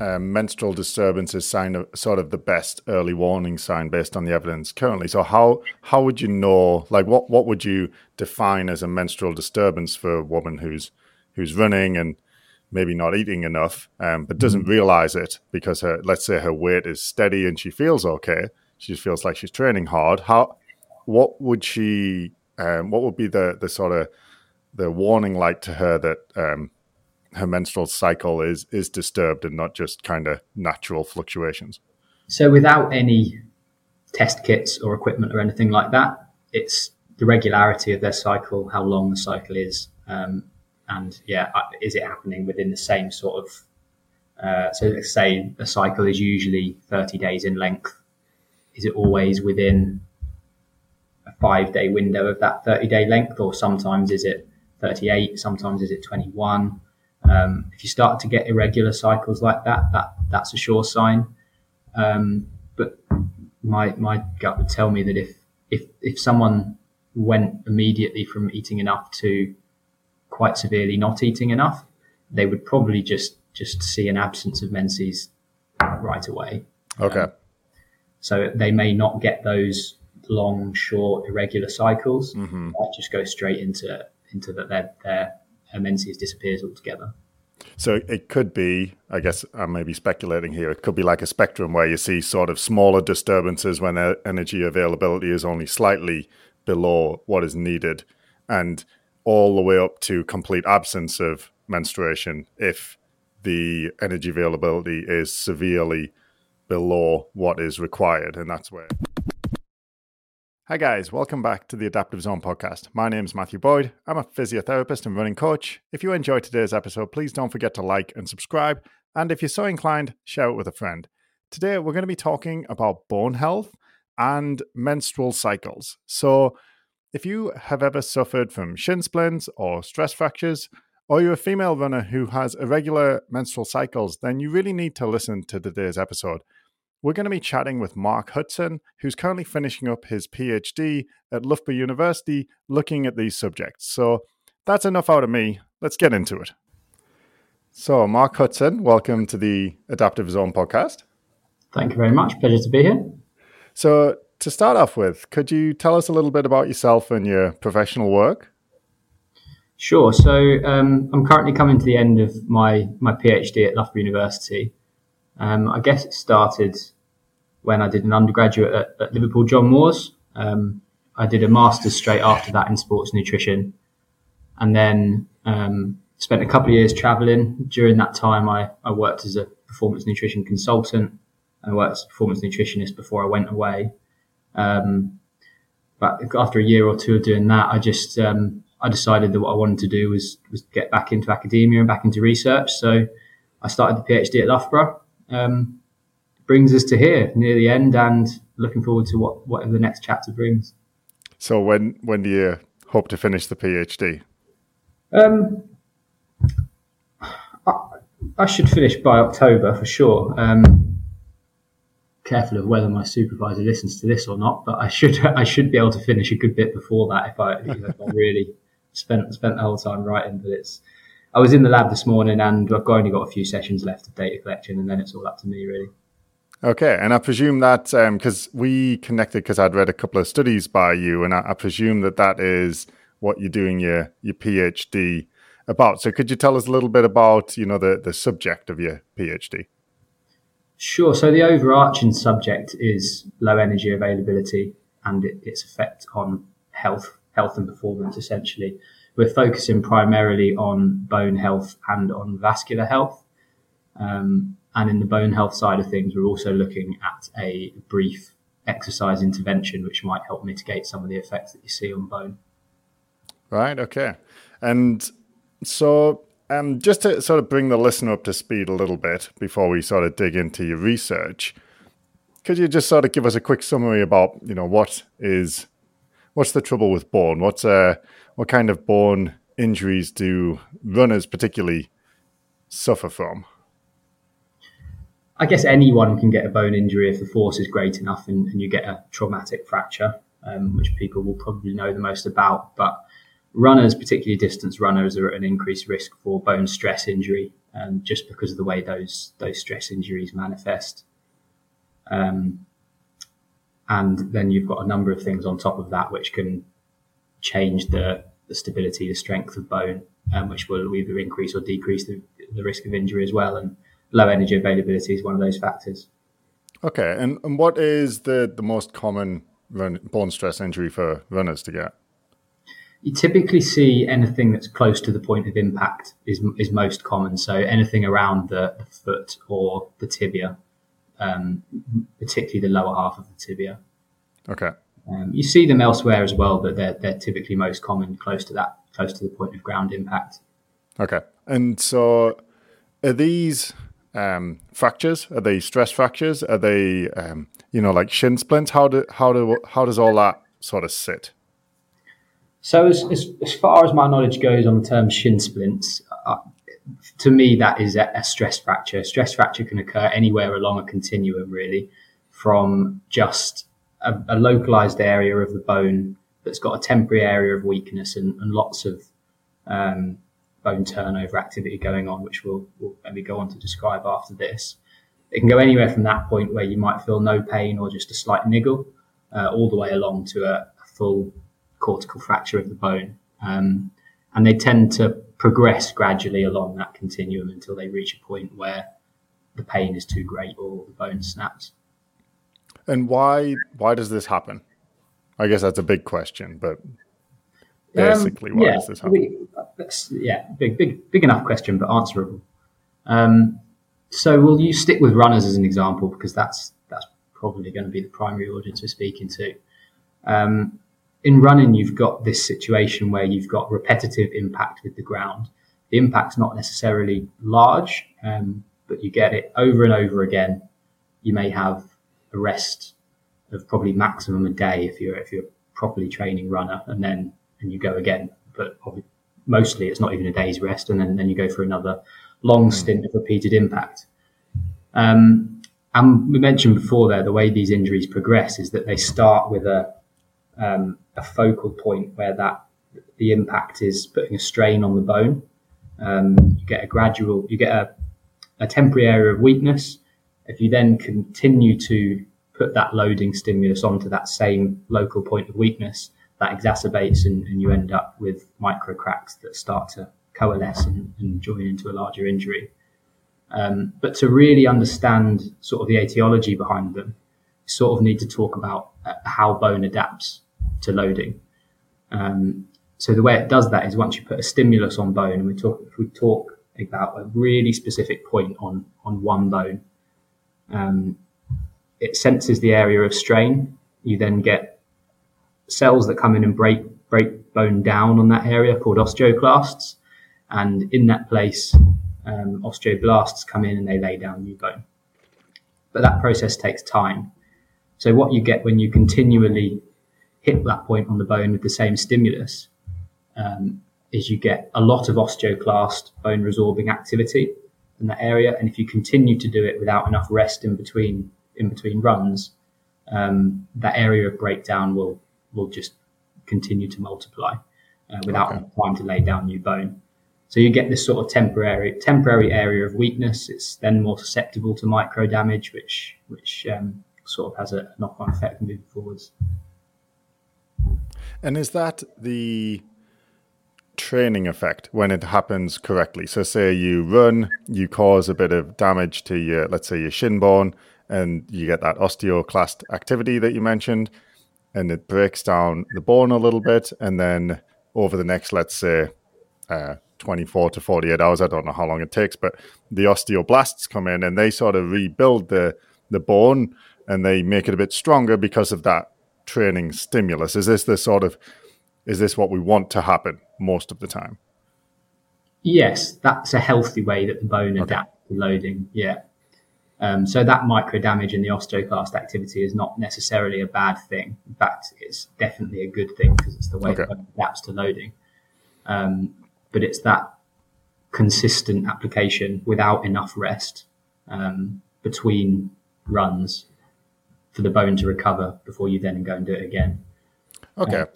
um, menstrual disturbance is sign of, sort of the best early warning sign based on the evidence currently. So how how would you know? Like, what what would you define as a menstrual disturbance for a woman who's who's running and maybe not eating enough, um, but doesn't mm-hmm. realize it because her let's say her weight is steady and she feels okay. She feels like she's training hard. How what would she? Um, what would be the the sort of the warning light to her that um, her menstrual cycle is is disturbed and not just kind of natural fluctuations. So without any test kits or equipment or anything like that, it's the regularity of their cycle, how long the cycle is, um, and yeah, uh, is it happening within the same sort of uh, so let's say a cycle is usually 30 days in length. Is it always within a five day window of that 30 day length, or sometimes is it 38, sometimes is it 21? Um, if you start to get irregular cycles like that, that that's a sure sign. Um, but my my gut would tell me that if if if someone went immediately from eating enough to quite severely not eating enough, they would probably just just see an absence of menses right away. Okay. Um, so they may not get those long, short, irregular cycles. Mm-hmm. Might just go straight into into that their their menses disappears altogether. So it could be, I guess I'm maybe speculating here, it could be like a spectrum where you see sort of smaller disturbances when energy availability is only slightly below what is needed, and all the way up to complete absence of menstruation if the energy availability is severely below what is required. And that's where. Hi, guys. Welcome back to the Adaptive Zone podcast. My name is Matthew Boyd. I'm a physiotherapist and running coach. If you enjoyed today's episode, please don't forget to like and subscribe. And if you're so inclined, share it with a friend. Today, we're going to be talking about bone health and menstrual cycles. So, if you have ever suffered from shin splints or stress fractures, or you're a female runner who has irregular menstrual cycles, then you really need to listen to today's episode. We're going to be chatting with Mark Hutson, who's currently finishing up his PhD at Loughborough University looking at these subjects. So that's enough out of me. Let's get into it. So, Mark Hutson, welcome to the Adaptive Zone podcast. Thank you very much. Pleasure to be here. So, to start off with, could you tell us a little bit about yourself and your professional work? Sure. So, um, I'm currently coming to the end of my, my PhD at Loughborough University. Um, I guess it started when I did an undergraduate at, at Liverpool John Moores. Um, I did a master's straight after that in sports nutrition, and then um, spent a couple of years traveling. During that time, I, I worked as a performance nutrition consultant. I worked as a performance nutritionist before I went away. Um, but after a year or two of doing that, I just um, I decided that what I wanted to do was was get back into academia and back into research. So I started the PhD at Loughborough um, brings us to here near the end, and looking forward to what whatever the next chapter brings. So when when do you hope to finish the PhD? Um, I, I should finish by October for sure. Um, careful of whether my supervisor listens to this or not, but I should I should be able to finish a good bit before that if I, if I really spent spent the whole time writing. But it's I was in the lab this morning and I've only got a few sessions left of data collection and then it's all up to me really. Okay, and I presume that because um, we connected because I'd read a couple of studies by you, and I, I, presume that that is what you're doing your your PhD about. So, could you tell us a little bit about you know the the subject of your PhD? Sure. So, the overarching subject is low energy availability and it, its effect on health, health and performance, essentially we're focusing primarily on bone health and on vascular health. Um, and in the bone health side of things, we're also looking at a brief exercise intervention, which might help mitigate some of the effects that you see on bone. Right. Okay. And so, um, just to sort of bring the listener up to speed a little bit before we sort of dig into your research, could you just sort of give us a quick summary about, you know, what is, what's the trouble with bone? What's uh, what kind of bone injuries do runners particularly suffer from? I guess anyone can get a bone injury if the force is great enough and, and you get a traumatic fracture, um, which people will probably know the most about. But runners, particularly distance runners, are at an increased risk for bone stress injury, um, just because of the way those those stress injuries manifest. Um, and then you've got a number of things on top of that which can change the, the stability, the strength of bone, um, which will either increase or decrease the, the risk of injury as well. And low energy availability is one of those factors. Okay, and, and what is the, the most common run, bone stress injury for runners to get? You typically see anything that's close to the point of impact is, is most common. So anything around the, the foot or the tibia um, particularly the lower half of the tibia. Okay. Um, you see them elsewhere as well, but they're, they're typically most common close to that, close to the point of ground impact. Okay. And so are these um, fractures? Are they stress fractures? Are they, um, you know, like shin splints? How do, how do, how does all that sort of sit? So as, as, as far as my knowledge goes on the term shin splints, uh, to me, that is a, a stress fracture. Stress fracture can occur anywhere along a continuum, really, from just a, a, localized area of the bone that's got a temporary area of weakness and, and lots of um, bone turnover activity going on, which we'll, we'll maybe go on to describe after this. It can go anywhere from that point where you might feel no pain or just a slight niggle, uh, all the way along to a, a, full cortical fracture of the bone. Um, and they tend to progress gradually along that continuum until they reach a point where the pain is too great or the bone snaps. And why why does this happen? I guess that's a big question, but basically, um, why yeah, does this happen? We, yeah, big, big, big enough question, but answerable. Um, so we'll use stick with runners as an example because that's that's probably going to be the primary audience we're speaking to. Um, in running, you've got this situation where you've got repetitive impact with the ground. The impact's not necessarily large, um, but you get it over and over again. You may have a rest of probably maximum a day if you're if you're properly training runner, and then and you go again. But mostly, it's not even a day's rest, and then then you go for another long hmm. stint of repeated impact. Um, and we mentioned before there the way these injuries progress is that they start with a um, a focal point where that the impact is putting a strain on the bone. Um, you get a gradual, you get a, a temporary area of weakness. If you then continue to put that loading stimulus onto that same local point of weakness, that exacerbates and, and you end up with micro cracks that start to coalesce and, and join into a larger injury. Um, but to really understand sort of the etiology behind them, sort of need to talk about uh, how bone adapts to loading. Um, so the way it does that is once you put a stimulus on bone, and we talk we talk about a really specific point on on one bone, um, it senses the area of strain. You then get cells that come in and break break bone down on that area called osteoclasts, and in that place, um, osteoblasts come in and they lay down new bone. But that process takes time. So what you get when you continually hit that point on the bone with the same stimulus um, is you get a lot of osteoclast bone resorbing activity in that area. And if you continue to do it without enough rest in between in between runs, um, that area of breakdown will will just continue to multiply uh, without okay. time to lay down new bone. So you get this sort of temporary temporary area of weakness. It's then more susceptible to micro damage, which which um, sort of has a knock on effect moving forwards. And is that the training effect when it happens correctly? So, say you run, you cause a bit of damage to your, let's say, your shin bone, and you get that osteoclast activity that you mentioned, and it breaks down the bone a little bit. And then over the next, let's say, uh, 24 to 48 hours, I don't know how long it takes, but the osteoblasts come in and they sort of rebuild the, the bone and they make it a bit stronger because of that training stimulus? Is this the sort of is this what we want to happen most of the time? Yes, that's a healthy way that the bone okay. adapts to loading. Yeah. Um, so that micro damage in the osteoclast activity is not necessarily a bad thing. In fact, it's definitely a good thing because it's the way okay. the bone adapts to loading. Um, but it's that consistent application without enough rest um, between runs for the bone to recover before you then go and do it again. Okay. Um,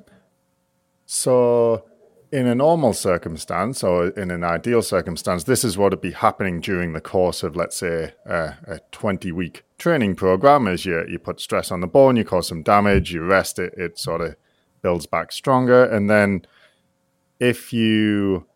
so in a normal circumstance or in an ideal circumstance, this is what would be happening during the course of, let's say, a, a 20 week training program. As you, you put stress on the bone, you cause some damage, you rest it, it sort of builds back stronger. And then if you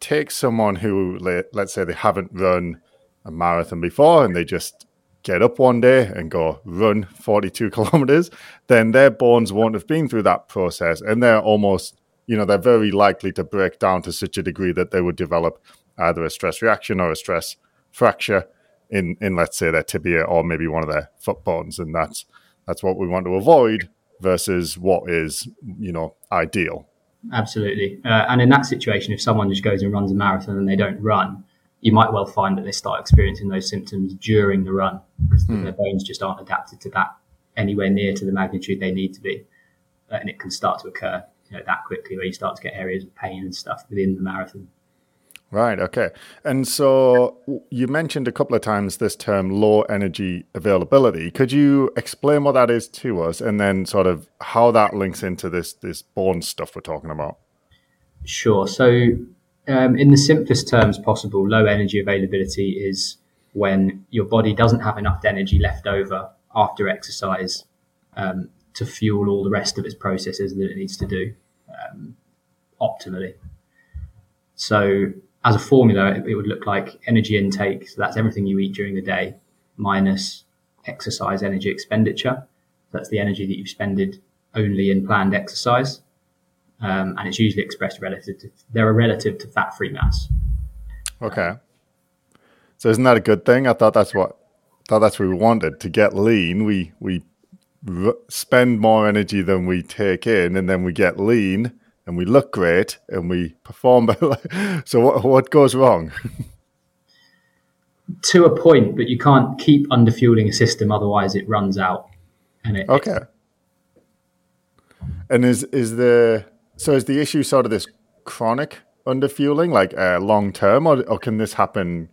take someone who, let's say, they haven't run a marathon before and they just get up one day and go run 42 kilometers, then their bones won't have been through that process. And they're almost you know, they're very likely to break down to such a degree that they would develop either a stress reaction or a stress fracture in, in let's say their tibia or maybe one of their foot bones, and that's that's what we want to avoid versus what is you know ideal. Absolutely, uh, and in that situation, if someone just goes and runs a marathon and they don't run, you might well find that they start experiencing those symptoms during the run because hmm. their bones just aren't adapted to that anywhere near to the magnitude they need to be, uh, and it can start to occur you know, that quickly where you start to get areas of pain and stuff within the marathon. Right. Okay. And so you mentioned a couple of times this term low energy availability. Could you explain what that is to us, and then sort of how that links into this this bone stuff we're talking about? Sure. So, um, in the simplest terms possible, low energy availability is when your body doesn't have enough energy left over after exercise um, to fuel all the rest of its processes that it needs to do um, optimally. So, as a formula, it, it, would look like energy intake. So that's everything you eat during the day minus exercise energy expenditure. That's the energy that you've spended only in planned exercise, um, and it's usually expressed relative to they're a relative to fat-free mass. Okay. So isn't that a good thing? I thought that's what thought that's what we wanted to get lean. We we spend more energy than we take in, and then we get lean and we look great and we perform better. so what what goes wrong? to a point, but you can't keep underfueling a system, otherwise it runs out. And it, okay. And is is the so is the issue sort of this chronic underfueling, like uh, long term, or, or can this happen?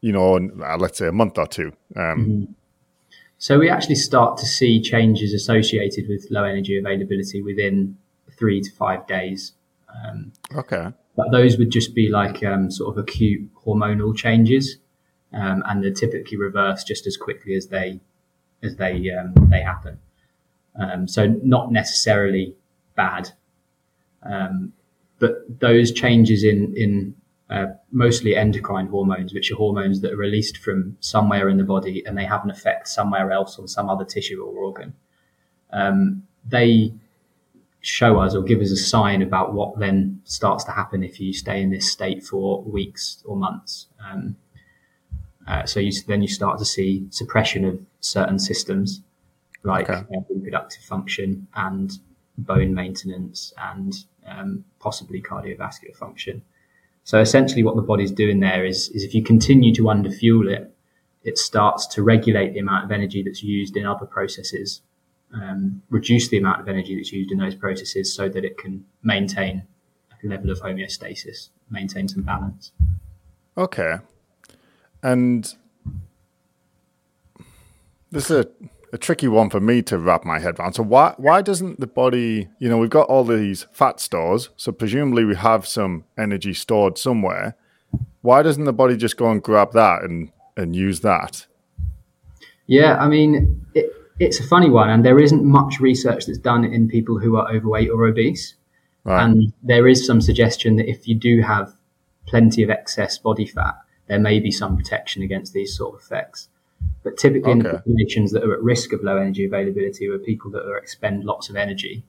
You know, in, uh, let's say a month or two. Um, mm-hmm. So we actually start to see changes associated with low energy availability within three to five days. Um, okay. But those would just be like um, sort of acute hormonal changes, um, and they're typically reversed just as quickly as they as they um, they happen. Um, so not necessarily bad, um, but those changes in in uh, mostly endocrine hormones, which are hormones that are released from somewhere in the body and they have an effect somewhere else on some other tissue or organ. Um, they show us or give us a sign about what then starts to happen if you stay in this state for weeks or months. Um, uh, so you, then you start to see suppression of certain systems like okay. reproductive function and bone maintenance and um, possibly cardiovascular function. So essentially, what the body's doing there is, is if you continue to underfuel it, it starts to regulate the amount of energy that's used in other processes, um, reduce the amount of energy that's used in those processes so that it can maintain a level of homeostasis, maintain some balance. Okay. And this is a a tricky one for me to wrap my head around. So why why doesn't the body, you know, we've got all these fat stores, so presumably we have some energy stored somewhere. Why doesn't the body just go and grab that and and use that? Yeah, I mean, it, it's a funny one, and there isn't much research that's done in people who are overweight or obese. Right. And there is some suggestion that if you do have plenty of excess body fat, there may be some protection against these sort of effects. But typically, okay. in the populations that are at risk of low energy availability are people that are expend lots of energy.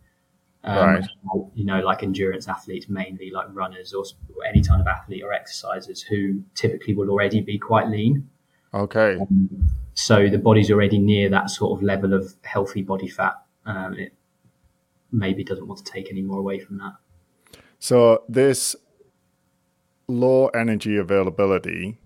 Um, right. You know, like endurance athletes, mainly like runners or, or any kind of athlete or exercisers who typically will already be quite lean. Okay. Um, so the body's already near that sort of level of healthy body fat. Um, it maybe doesn't want to take any more away from that. So this low energy availability,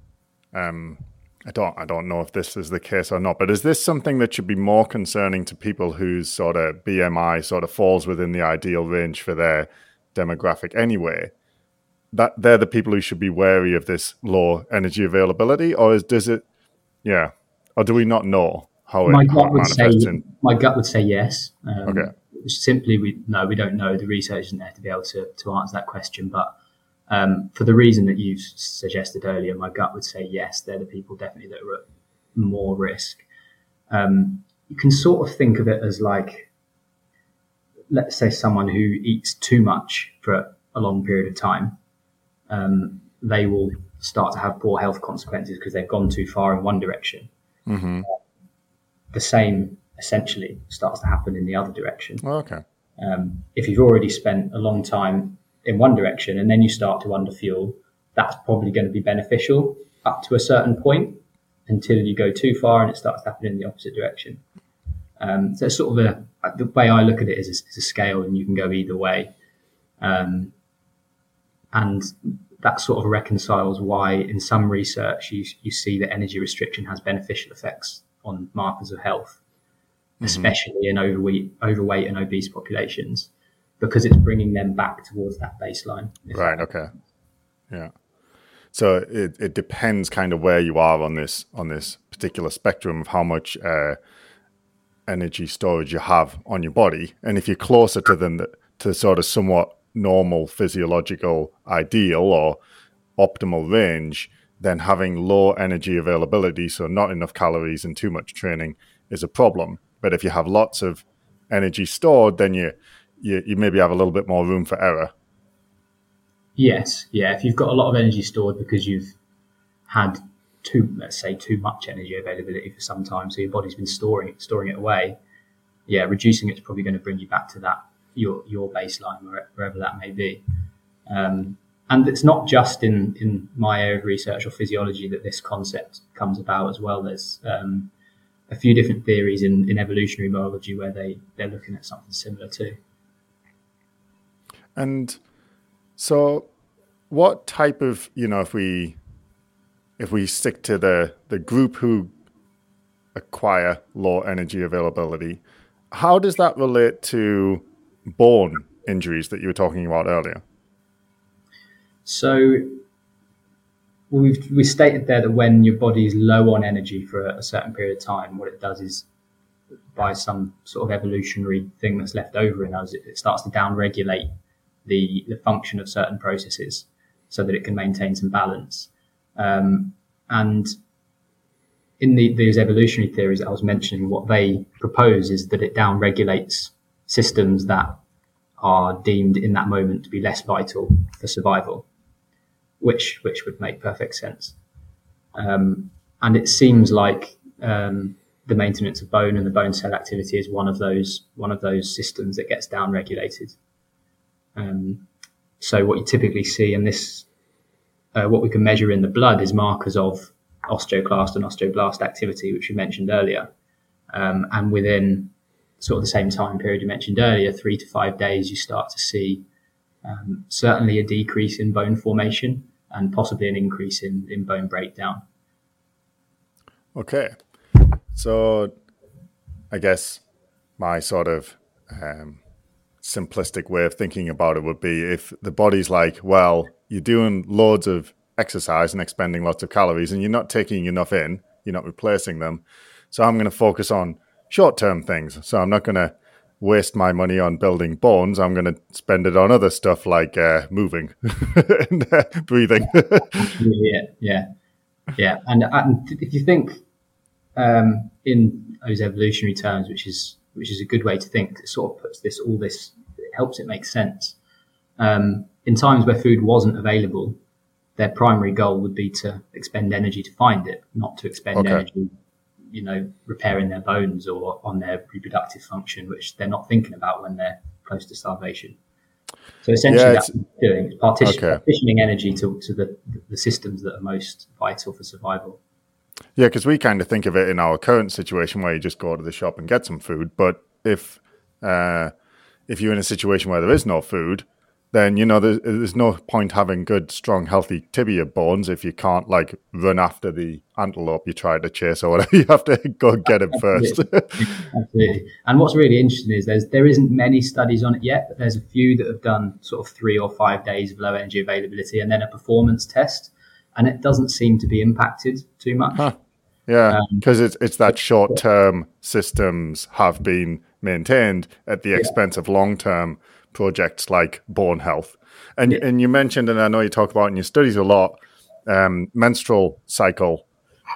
um, I don't I don't know if this is the case or not, but is this something that should be more concerning to people whose sort of BMI sort of falls within the ideal range for their demographic anyway? That they're the people who should be wary of this low energy availability, or is does it? Yeah, or do we not know how my it, gut would say in... my gut would say yes. Um, okay, simply we no, we don't know. The research isn't there to be able to to answer that question. But um, for the reason that you suggested earlier, my gut would say yes. They're the people definitely that are at more risk. Um, you can sort of think of it as like, let's say, someone who eats too much for a long period of time. Um, they will start to have poor health consequences because they've gone too far in one direction. Mm-hmm. The same essentially starts to happen in the other direction. Oh, okay. Um, if you've already spent a long time in one direction and then you start to underfuel, that's probably going to be beneficial up to a certain point until you go too far and it starts happening in the opposite direction. Um, so it's sort of a, the way I look at it is a, is a scale and you can go either way. Um, and that sort of reconciles why in some research you, you see that energy restriction has beneficial effects on markers of health, mm-hmm. especially in overweight, overweight and obese populations, because it's bringing them back towards that baseline. Right. Okay. Yeah. So it, it depends kind of where you are on this on this particular spectrum of how much uh, energy storage you have on your body, and if you're closer to them to sort of somewhat normal physiological ideal or optimal range, then having low energy availability, so not enough calories and too much training, is a problem. But if you have lots of energy stored, then you you, you maybe have a little bit more room for error. Yes, yeah. If you've got a lot of energy stored because you've had too, let's say, too much energy availability for some time, so your body's been storing it, storing it away. Yeah, reducing it's probably going to bring you back to that your your baseline wherever that may be. Um, and it's not just in in my area of research or physiology that this concept comes about as well. There's um, a few different theories in, in evolutionary biology where they they're looking at something similar too. And so, what type of you know if we if we stick to the the group who acquire low energy availability, how does that relate to bone injuries that you were talking about earlier? So we've we stated there that when your body is low on energy for a certain period of time, what it does is by some sort of evolutionary thing that's left over in us, it starts to downregulate the, the function of certain processes so that it can maintain some balance. Um, and in the, these evolutionary theories that I was mentioning, what they propose is that it downregulates systems that are deemed in that moment to be less vital for survival, which which would make perfect sense. Um, and it seems like um, the maintenance of bone and the bone cell activity is one of those one of those systems that gets downregulated. Um, so what you typically see, and this, uh, what we can measure in the blood is markers of osteoclast and osteoblast activity, which we mentioned earlier. Um, and within sort of the same time period you mentioned earlier, three to five days, you start to see um, certainly a decrease in bone formation and possibly an increase in, in bone breakdown. Okay. So I guess my sort of um, simplistic way of thinking about it would be if the body's like, well, you're doing loads of exercise and expending lots of calories and you're not taking enough in, you're not replacing them. So I'm going to focus on short term things. So I'm not going to waste my money on building bones. I'm going to spend it on other stuff like uh, moving and uh, breathing. yeah, yeah, yeah. And, and if you think um, in those evolutionary terms, which is which is a good way to think. It sort of puts this all this it helps it make sense. Um, in times where food wasn't available, their primary goal would be to expend energy to find it, not to expend okay. energy, you know, repairing their bones or on their reproductive function, which they're not thinking about when they're close to starvation. So essentially, yeah, that's what doing partition, okay. partitioning energy to, to the, the systems that are most vital for survival. Yeah, because we kind of think of it in our current situation where you just go to the shop and get some food. But if uh, if you're in a situation where there is no food, then you know there's, there's, no point having good, strong, healthy tibia bones if you can't like run after the antelope you try to chase or whatever. You have to go get it first. Absolutely. And what's really interesting is there's there isn't many studies on it yet, but there's a few that have done sort of three or five days of low energy availability and then a performance test and it doesn't seem to be impacted too much. Huh. Yeah, because um, it's it's that short term systems have been maintained at the expense yeah. of long term projects like bone health. And yeah. and you mentioned, and I know you talk about in your studies a lot, um, menstrual cycle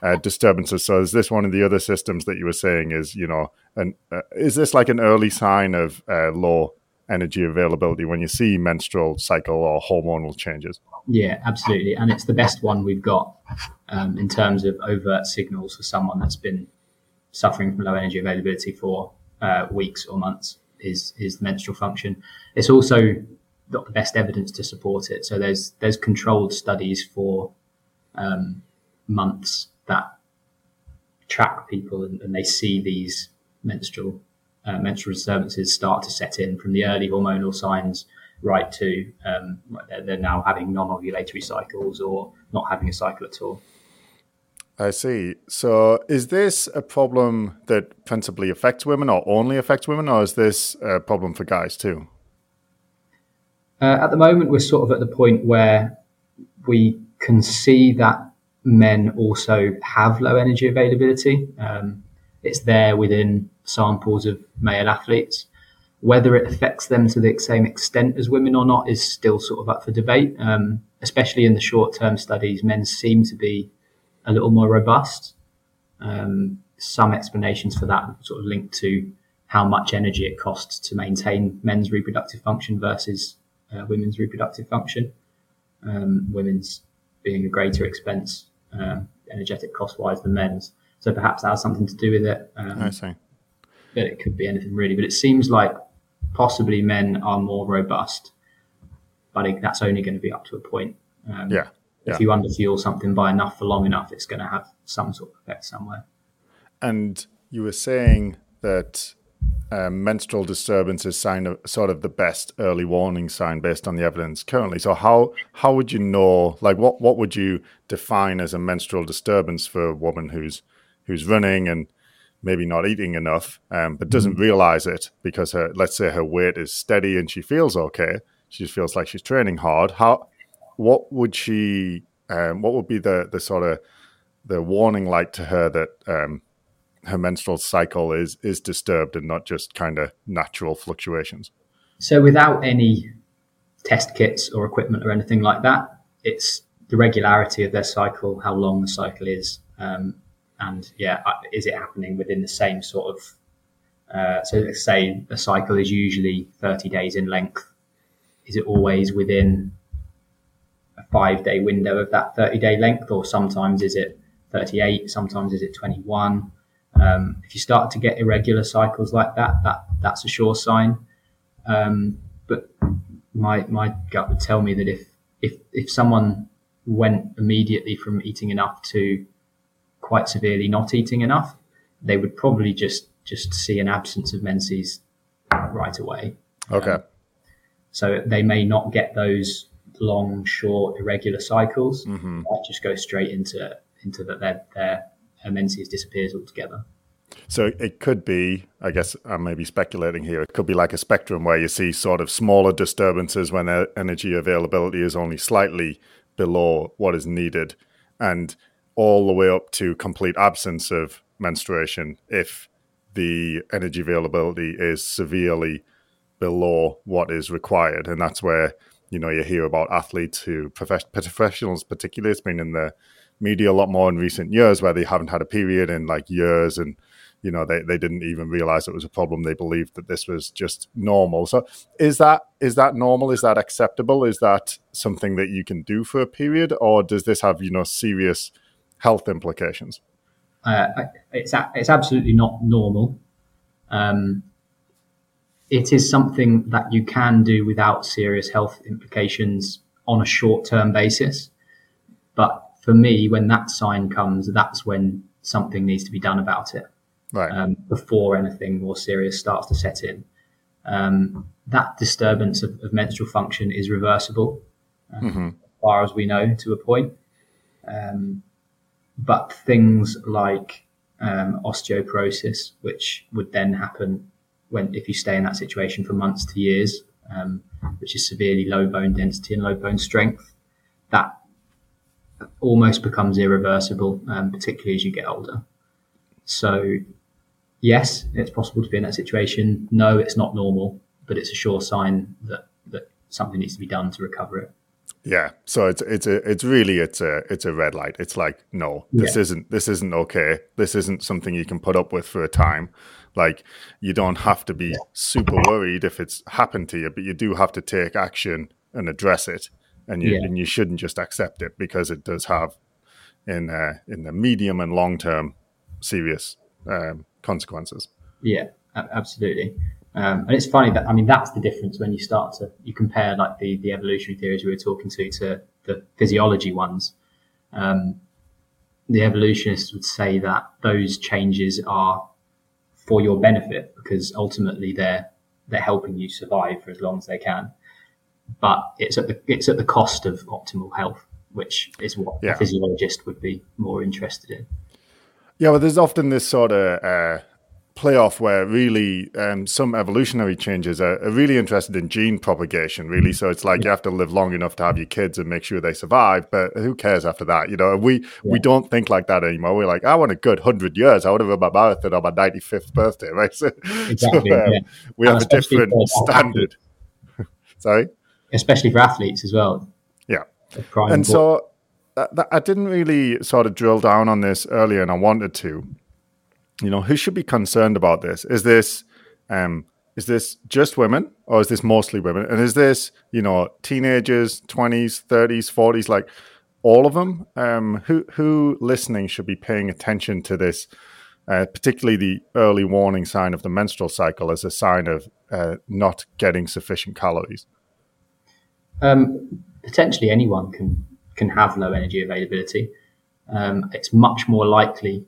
uh, disturbances. So is this one of the other systems that you were saying is you know, and uh, is this like an early sign of uh, low energy availability when you see menstrual cycle or hormonal changes? Yeah, absolutely, and it's the best one we've got um, in terms of overt signals for someone that's been suffering from low energy availability for uh, weeks or months. Is is the menstrual function? It's also got the best evidence to support it. So there's there's controlled studies for um, months that track people and, and they see these menstrual uh, menstrual disturbances start to set in from the early hormonal signs right to um, they're, they're, now having non-ovulatory cycles or not having a cycle at all. I see. So, is this a problem that principally affects women, or only affects women, or is this a problem for guys too? Uh, at the moment, we're sort of at the point where we can see that men also have low energy availability. Um, it's there within samples of male athletes. Whether it affects them to the same extent as women or not is still sort of up for debate. Um, especially in the short term studies, men seem to be a little more robust. Um, some explanations for that sort of linked to how much energy it costs to maintain men's reproductive function versus uh, women's reproductive function. Um, women's being a greater expense, um, energetic cost wise than men's. So perhaps that has something to do with it. Um, I see. But it could be anything really. But it seems like possibly men are more robust, but it, that's only going to be up to a point. Um, yeah. yeah. If you underfuel something by enough for long enough, it's going to have some sort of effect somewhere. And you were saying that um, menstrual disturbance is sign of, sort of the best early warning sign based on the evidence currently. So how how would you know? Like, what what would you define as a menstrual disturbance for a woman who's who's running and maybe not eating enough, um, but doesn't mm-hmm. realize it because her let's say her weight is steady and she feels okay. She just feels like she's training hard. How what would she? Um, what would be the the sort of the warning light to her that um, her menstrual cycle is is disturbed and not just kind of natural fluctuations. So without any test kits or equipment or anything like that, it's the regularity of their cycle, how long the cycle is, um, and yeah, uh, is it happening within the same sort of uh, so let's say a cycle is usually 30 days in length. Is it always within a five day window of that 30 day length, or sometimes is it 38, sometimes is it 21? Um, if you start to get irregular cycles like that, that that's a sure sign. Um, but my my gut would tell me that if if if someone went immediately from eating enough to quite severely not eating enough, they would probably just just see an absence of menses right away. Okay. Um, so they may not get those long, short, irregular cycles. Mm-hmm. Might just go straight into into that their their menses disappears altogether. So it could be, I guess I'm maybe speculating here, it could be like a spectrum where you see sort of smaller disturbances when energy availability is only slightly below what is needed, and all the way up to complete absence of menstruation if the energy availability is severely below what is required. And that's where, you know, you hear about athletes who, professionals particularly, it's been in the media a lot more in recent years where they haven't had a period in like years and you know they, they didn't even realize it was a problem. They believed that this was just normal. So is that is that normal? Is that acceptable? Is that something that you can do for a period? Or does this have you know serious health implications uh, it's it's absolutely not normal um, it is something that you can do without serious health implications on a short term basis but for me, when that sign comes, that's when something needs to be done about it. Right. Um, before anything more serious starts to set in. Um, that disturbance of, of, menstrual function is reversible, um, mm-hmm. as far as we know, to a point. Um, but things like um, osteoporosis, which would then happen when if you stay in that situation for months to years, um, which is severely low bone density and low bone strength, that almost becomes irreversible, um, particularly as you get older. So yes, it's possible to be in that situation. No, it's not normal, but it's a sure sign that that something needs to be done to recover it. Yeah. So it's it's a it's really it's a it's a red light. It's like no, this yeah. isn't this isn't okay. This isn't something you can put up with for a time. Like you don't have to be super worried if it's happened to you, but you do have to take action and address it. And you yeah. and you shouldn't just accept it because it does have in uh, in the medium and long term serious um, consequences. Yeah, absolutely. Um, and it's funny that I mean that's the difference when you start to you compare like the the evolutionary theories we were talking to to the physiology ones. Um, the evolutionists would say that those changes are for your benefit because ultimately they're they're helping you survive for as long as they can. But it's at the it's at the cost of optimal health, which is what yeah. a physiologist would be more interested in. Yeah, well, there's often this sort of uh, playoff where really um, some evolutionary changes are, are, really interested in gene propagation really. So it's like you have to live long enough to have your kids and make sure they survive but who cares after that you know? We yeah. we don't think like that anymore. We're like i want a good 100 years. I want to run my marathon on my 95th birthday right? So, exactly, so um, yeah. we and have a different standard. Sorry? Especially for athletes as well. Yeah. And so that, that, i didn't really sort of drill down on this earlier and i wanted to you know, who should be concerned about this? Is this um, is this just women or is this mostly women? And is this, you know, teenagers, 20s, 30s, 40s, like all of them? Um, who, who listening should be paying attention to this, uh, particularly the early warning sign of the menstrual cycle as a sign of uh, not getting sufficient calories? Um, potentially anyone can, can have low energy availability. Um, it's much more likely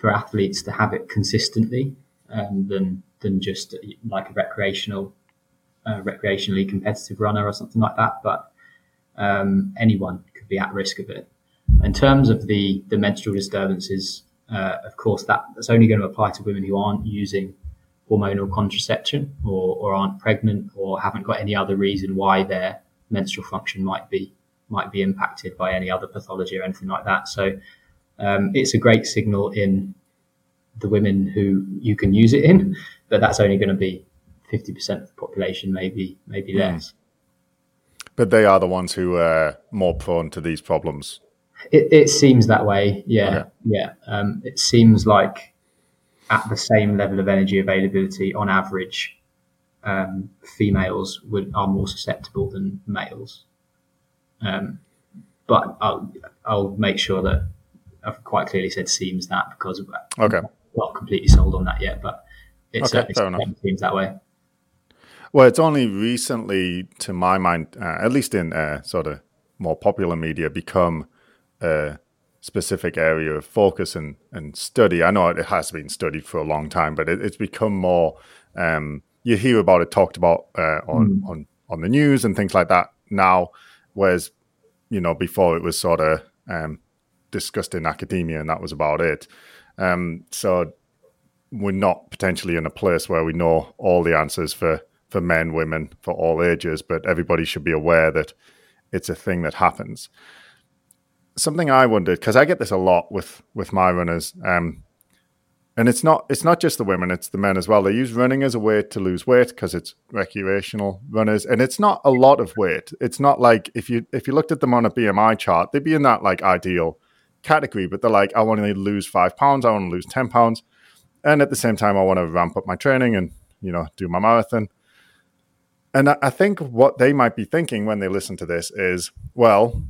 for athletes to have it consistently um, than than just like a recreational, uh, recreationally competitive runner or something like that. But um, anyone could be at risk of it. In terms of the the menstrual disturbances, uh, of course, that, that's only going to apply to women who aren't using hormonal contraception or, or aren't pregnant or haven't got any other reason why their menstrual function might be might be impacted by any other pathology or anything like that. So um, it's a great signal in the women who you can use it in, but that's only going to be 50% of the population, maybe, maybe mm. less. But they are the ones who are more prone to these problems. It, it seems that way. Yeah. Okay. Yeah. Um, it seems like at the same level of energy availability on average, um, females would, are more susceptible than males. Um, but I'll, I'll make sure that I've quite clearly said seems that because okay. I'm not completely sold on that yet, but it okay, certainly seems that way. Well, it's only recently, to my mind, uh, at least in uh, sort of more popular media, become a specific area of focus and, and study. I know it has been studied for a long time, but it, it's become more. Um, you hear about it talked about uh, on, mm. on on the news and things like that now, whereas you know before it was sort of um, discussed in academia, and that was about it. Um, so we're not potentially in a place where we know all the answers for for men, women, for all ages, but everybody should be aware that it's a thing that happens. Something I wondered because I get this a lot with with my runners, um, and it's not it's not just the women, it's the men as well. They use running as a way to lose weight because it's recreational runners, and it's not a lot of weight. It's not like if you if you looked at them on a BMI chart, they'd be in that like ideal category, but they're like, I want to lose five pounds, I want to lose 10 pounds. And at the same time, I want to ramp up my training and, you know, do my marathon. And I think what they might be thinking when they listen to this is, well,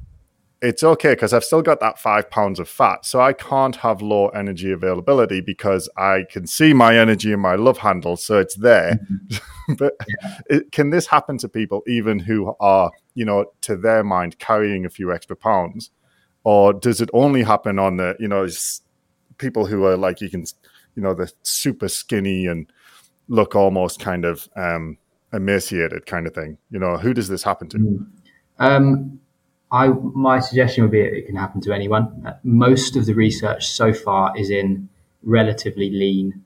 it's okay because I've still got that five pounds of fat. So I can't have low energy availability because I can see my energy in my love handle. So it's there. Mm-hmm. but yeah. it, can this happen to people even who are, you know, to their mind carrying a few extra pounds? Or does it only happen on the you know people who are like you can you know the super skinny and look almost kind of um, emaciated kind of thing? You know who does this happen to? Hmm. um, I my suggestion would be it can happen to anyone. Uh, most of the research so far is in relatively lean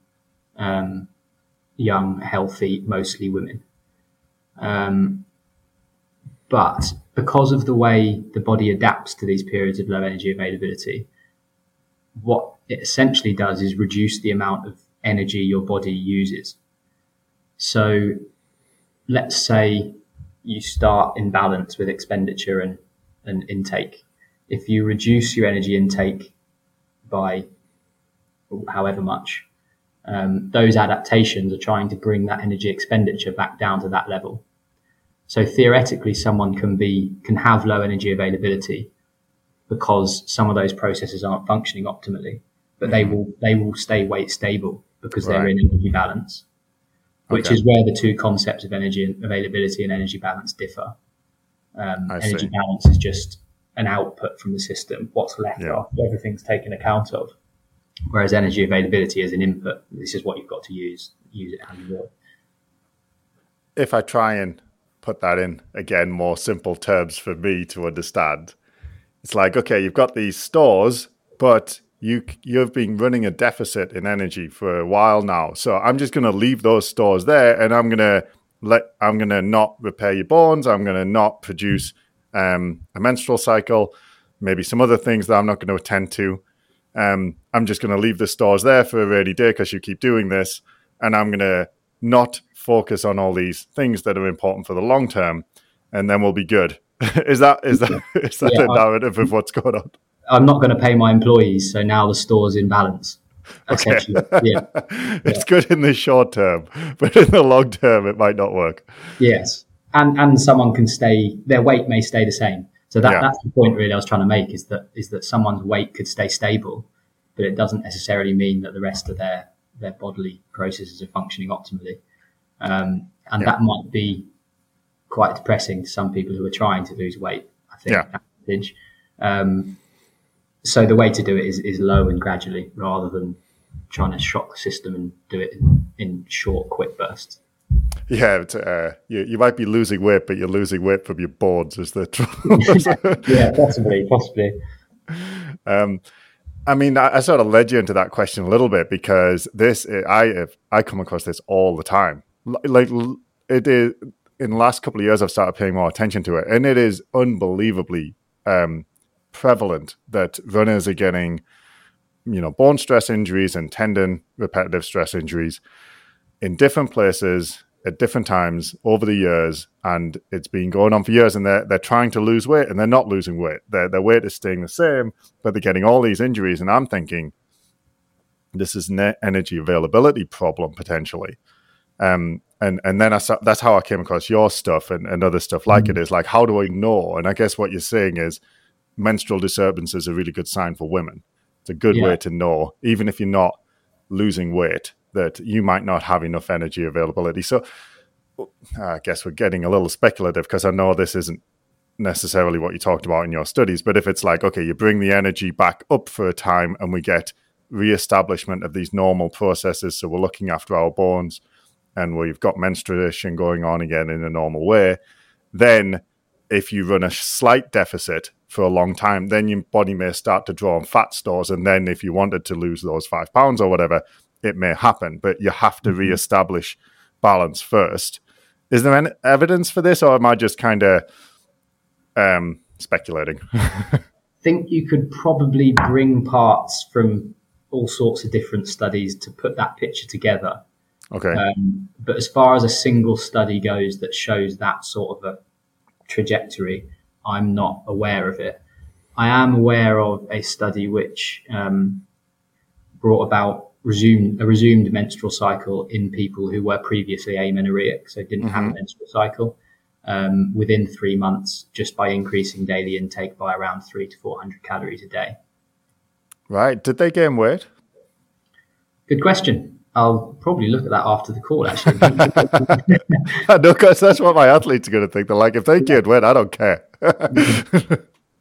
um, young healthy mostly women. Um, but because of the way the body adapts to these periods of low energy availability, what it essentially does is reduce the amount of energy your body uses. So let's say you start in balance with expenditure and, and intake. If you reduce your energy intake by however much, um, those adaptations are trying to bring that energy expenditure back down to that level. So theoretically, someone can be can have low energy availability because some of those processes aren't functioning optimally, but they mm-hmm. will they will stay weight stable because right. they're in energy balance, which okay. is where the two concepts of energy availability and energy balance differ. Um, energy see. balance is just an output from the system, what's left yeah. after everything's taken account of. Whereas energy availability is an input. This is what you've got to use. Use it how you will. If I try and put that in again more simple terms for me to understand, it's like okay, you've got these stores, but you you've been running a deficit in energy for a while now. So I'm just going to leave those stores there, and I'm going to let I'm going to not repair your bones. I'm going to not produce um, a menstrual cycle, maybe some other things that I'm not going to attend to. Um, I'm just going to leave the stores there for a rainy day because you keep doing this, and I'm going to not focus on all these things that are important for the long term, and then we'll be good. is that is that is that yeah, the narrative of what's going on? I'm not going to pay my employees, so now the store's in balance. Okay. Yeah. it's yeah. good in the short term, but in the long term, it might not work. Yes, and and someone can stay; their weight may stay the same. So that, yeah. that's the point really I was trying to make is that is that someone's weight could stay stable, but it doesn't necessarily mean that the rest of their their bodily processes are functioning optimally, um, and yeah. that might be quite depressing to some people who are trying to lose weight. I think. Yeah. Um, so the way to do it is, is low and gradually rather than trying to shock the system and do it in, in short, quick bursts. Yeah, uh, you, you might be losing weight, but you're losing weight from your boards, is the trouble. yeah, possibly, possibly. Um, I mean, I, I, sort of led you into that question a little bit because this, I, I come across this all the time. Like it is in the last couple of years, I've started paying more attention to it, and it is unbelievably um, prevalent that runners are getting, you know, bone stress injuries and tendon repetitive stress injuries in different places at different times over the years, and it's been going on for years. And they're they're trying to lose weight, and they're not losing weight. Their their weight is staying the same, but they're getting all these injuries. And I'm thinking, this is an energy availability problem potentially. Um, and and then I saw, that's how I came across your stuff and, and other stuff like mm-hmm. it is like how do I know? And I guess what you're saying is menstrual disturbance is a really good sign for women. It's a good yeah. way to know, even if you're not losing weight, that you might not have enough energy availability. So I guess we're getting a little speculative because I know this isn't necessarily what you talked about in your studies, but if it's like, okay, you bring the energy back up for a time and we get re-establishment of these normal processes, so we're looking after our bones and we've got menstruation going on again in a normal way, then if you run a slight deficit for a long time, then your body may start to draw on fat stores. And then if you wanted to lose those five pounds or whatever, it may happen. But you have to mm-hmm. reestablish balance first. Is there any evidence for this, or am I just kind of um, speculating? I think you could probably bring parts from all sorts of different studies to put that picture together. Okay. Um, but as far as a single study goes that shows that sort of a trajectory, I'm not aware of it. I am aware of a study which um, brought about resumed, a resumed menstrual cycle in people who were previously amenorrheic, so didn't mm-hmm. have a mm-hmm. menstrual cycle, um, within three months just by increasing daily intake by around three to 400 calories a day. Right. Did they gain weight? Good question. I'll probably look at that after the call. Actually, no, because that's what my athletes are going to think. They're like, if they can't win, I don't care.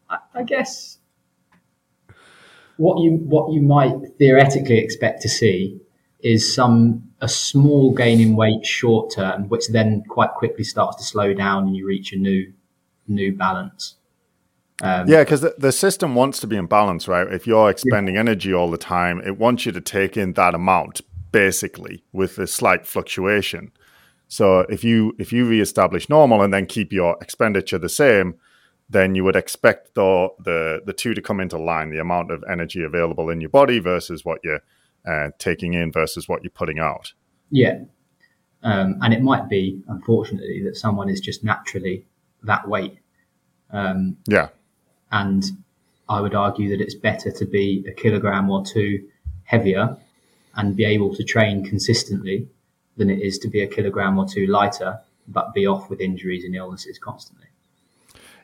I, I guess what you what you might theoretically expect to see is some a small gain in weight short term, which then quite quickly starts to slow down, and you reach a new new balance. Um, yeah, because the, the, system wants to be in balance, right? If you're expending yeah. energy all the time, it wants you to take in that amount basically with a slight fluctuation. So if you if you reestablish normal and then keep your expenditure the same, then you would expect the the the two to come into line, the amount of energy available in your body versus what you're uh, taking in versus what you're putting out. Yeah. Um, and it might be, unfortunately, that someone is just naturally that weight. Um, yeah. And I would argue that it's better to be a kilogram or two heavier and be able to train consistently than it is to be a kilogram or two lighter, but be off with injuries and illnesses constantly.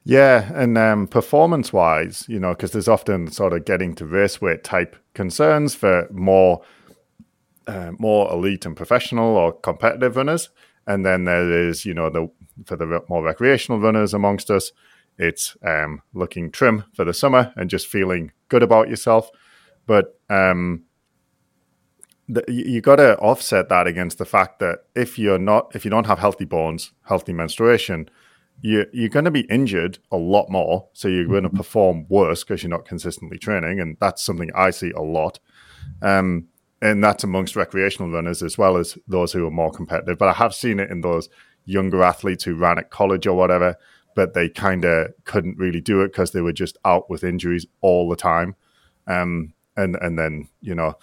Yeah, and um, performance wise, you know, because there's often sort of getting to race weight type concerns for more uh, more elite and professional or competitive runners, and then there is, you know, the for the more recreational runners amongst us, it's um, looking trim for the summer and just feeling good about yourself. But um, the, you got to offset that against the fact that if you're not, if you don't have healthy bones, healthy menstruation, you, you're going to be injured a lot more. So you're going to mm-hmm. perform worse because you're not consistently training, and that's something I see a lot. Um, and that's amongst recreational runners as well as those who are more competitive. But I have seen it in those younger athletes who ran at college or whatever, but they kind of couldn't really do it because they were just out with injuries all the time. Um, and and then you know,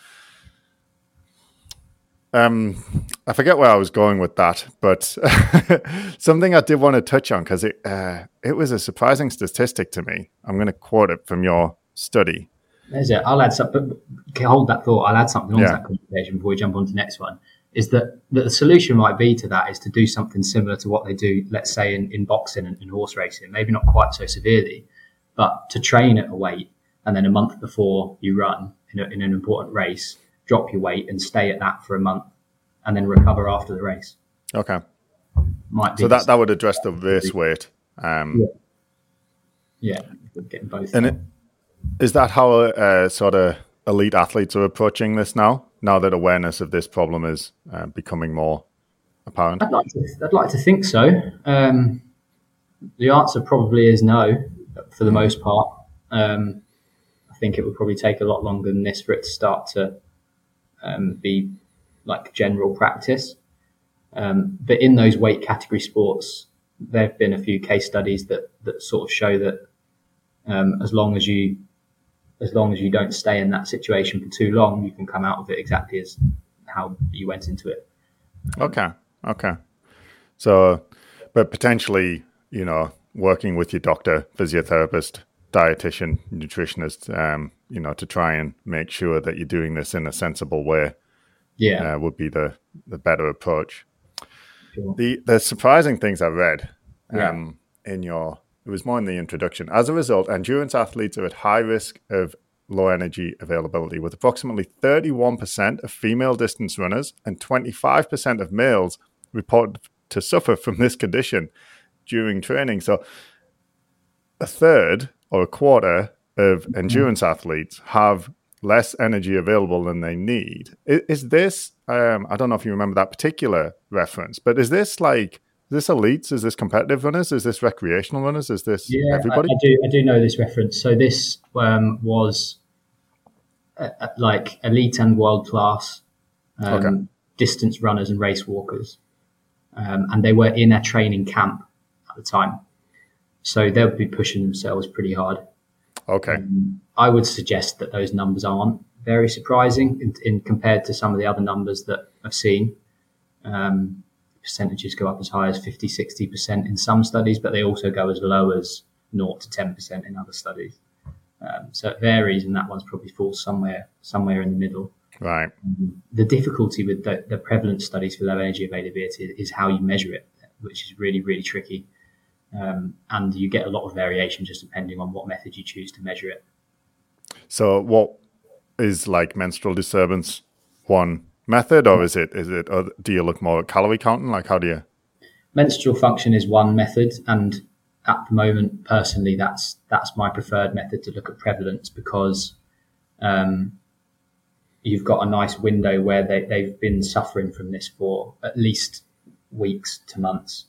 um, I forget where I was going with that, but something I did want to touch on because it uh, it was a surprising statistic to me. I'm going to quote it from your study. There's it. I'll add something. Hold that thought. I'll add something on yeah. that conversation before we jump on to the next one is that, that the solution might be to that is to do something similar to what they do, let's say in, in boxing and in horse racing, maybe not quite so severely, but to train at a weight and then a month before you run in, a, in an important race, drop your weight and stay at that for a month and then recover after the race. Okay. Might so that, that would address the race weight. Um, yeah. yeah, getting both. And it, is that how uh, sort of elite athletes are approaching this now? now that awareness of this problem is uh, becoming more apparent? I'd like to, I'd like to think so. Um, the answer probably is no, for the most part. Um, I think it would probably take a lot longer than this for it to start to um, be like general practice. Um, but in those weight category sports, there have been a few case studies that that sort of show that um, as long as you as long as you don't stay in that situation for too long, you can come out of it exactly as how you went into it. Okay. Okay. So, but potentially, you know, working with your doctor, physiotherapist, dietitian, nutritionist, um, you know, to try and make sure that you're doing this in a sensible way. Yeah, uh, would be the the better approach. Sure. The the surprising things I read um, yeah. in your it was more in the introduction. As a result, endurance athletes are at high risk of low energy availability, with approximately 31% of female distance runners and 25% of males reported to suffer from this condition during training. So, a third or a quarter of mm-hmm. endurance athletes have less energy available than they need. Is, this, um, I don't know if you remember that particular reference, but is this like is this elites? Is this competitive runners? Is this recreational runners? Is this yeah, everybody? I, I do. I do know this reference. So this um, was uh, uh like elite and world class um, okay. distance runners and race walkers, um, and they were in a training camp at the time. So they would be pushing themselves pretty hard. Okay. Um, I would suggest that those numbers aren't very surprising in, in compared to some of the other numbers that I've seen. Um, percentages go up as high as 50, 60% in some studies, but they also go as low as 0 to 10% in other studies. Um, so it varies, and that one's probably falls somewhere somewhere in the middle. Right. Um, the difficulty with the, the prevalence studies for low energy availability is, is, how you measure it, which is really really tricky, um, and you get a lot of variation just depending on what method you choose to measure it. So, what is like menstrual disturbance one method, or is it is it? Or do you look more at calorie counting? Like, how do you? Menstrual function is one method, and at the moment, personally, that's that's my preferred method to look at prevalence because um, you've got a nice window where they, they've been suffering from this for at least weeks to months.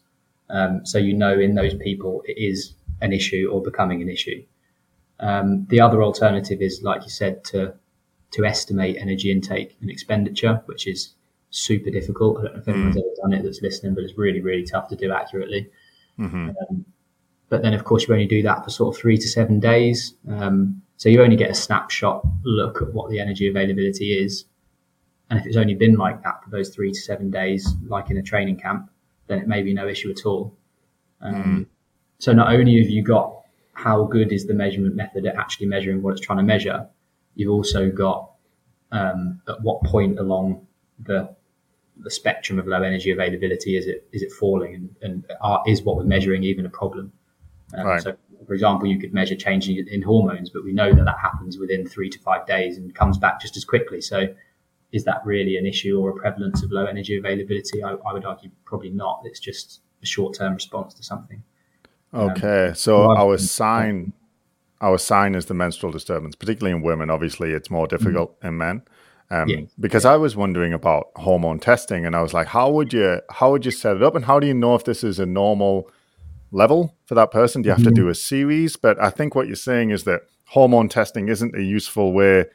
Um, so you know in those people it is an issue or becoming an issue. Um, the other alternative is, like you said, to to estimate energy intake and expenditure, which is super difficult. I don't know if anyone's mm. ever done it that's listening, but it's really, really tough to do accurately. Mm-hmm. Um, but then, of course, you only do that for sort of three to seven days. Um, so you only get a snapshot look at what the energy availability is. And if it's only been like that for those three to seven days, like in a training camp, then it may be no issue at all. Um, mm. So not only have you got how good is the measurement method at actually measuring what it's trying to measure, you've also got um, at what point along the the spectrum of low energy availability is it is it falling and, and are, is what we're measuring even a problem? Um, right. So, for example, you could measure changes in hormones, but we know that that happens within three to five days and comes back just as quickly. So, is that really an issue or a prevalence of low energy availability? I, I would argue probably not. It's just a short term response to something. Okay, um, so our sign, our sign is the menstrual disturbance, particularly in women. Obviously, it's more difficult mm-hmm. in men. Um, yeah. Because I was wondering about hormone testing, and I was like, how would you how would you set it up, and how do you know if this is a normal level for that person? Do you have mm-hmm. to do a series? But I think what you're saying is that hormone testing isn't a useful way,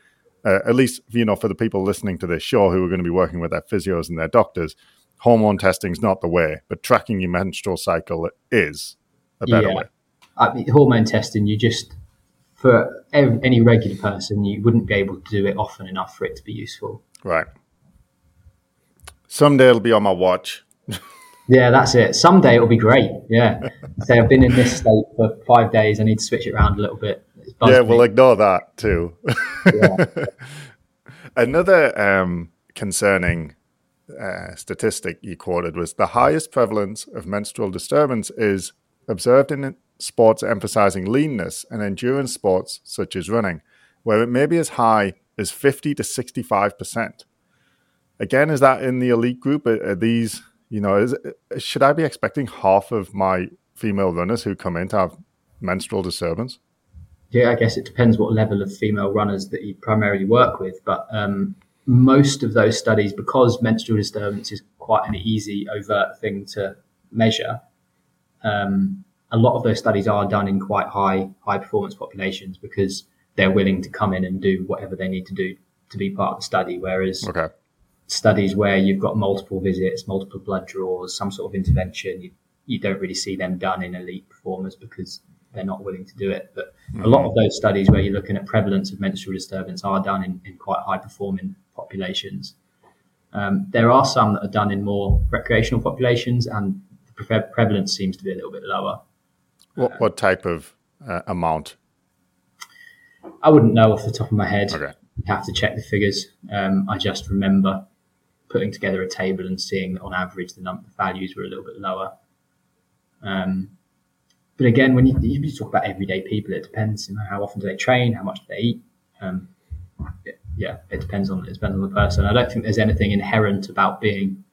uh, at least you know for the people listening to this show who are going to be working with their physios and their doctors. Hormone testing is not the way, but tracking your menstrual cycle is a better yeah. way. I mean, hormone testing, you just for any regular person, you wouldn't be able to do it often enough for it to be useful. Right. Someday it'll be on my watch. yeah, that's it. Someday it'll be great. Yeah. Say I've been in this state for five days. I need to switch it around a little bit. Yeah, we'll ignore that too. yeah. Another um, concerning uh, statistic you quoted was the highest prevalence of menstrual disturbance is observed in sports emphasizing leanness and endurance sports such as running, where it may be as high as 50 to 65%. Again, is that in the elite group? Are, are these, you know, is, should I be expecting half of my female runners who come in to have menstrual disturbance? Yeah, I guess it depends what level of female runners that you primarily work with. But um, most of those studies, because menstrual disturbance is quite an easy, overt thing to measure, um, a lot of those studies are done in quite high high performance populations because they're willing to come in and do whatever they need to do to be part of the study. Whereas okay. studies where you've got multiple visits, multiple blood draws, some sort of intervention, you, you don't really see them done in elite performers because they're not willing to do it. But mm-hmm. a lot of those studies where you're looking at prevalence of menstrual disturbance are done in, in quite high performing populations. Um, there are some that are done in more recreational populations, and the prevalence seems to be a little bit lower. What, what type of uh, amount? I wouldn't know off the top of my head. Okay. You'd have to check the figures. Um, I just remember putting together a table and seeing that on average the number of values were a little bit lower. Um, but again, when you, you, talk about everyday people, it depends. You know, how often do they train? How much do they eat? Um, it, yeah, it depends on it depends on the person. I don't think there's anything inherent about being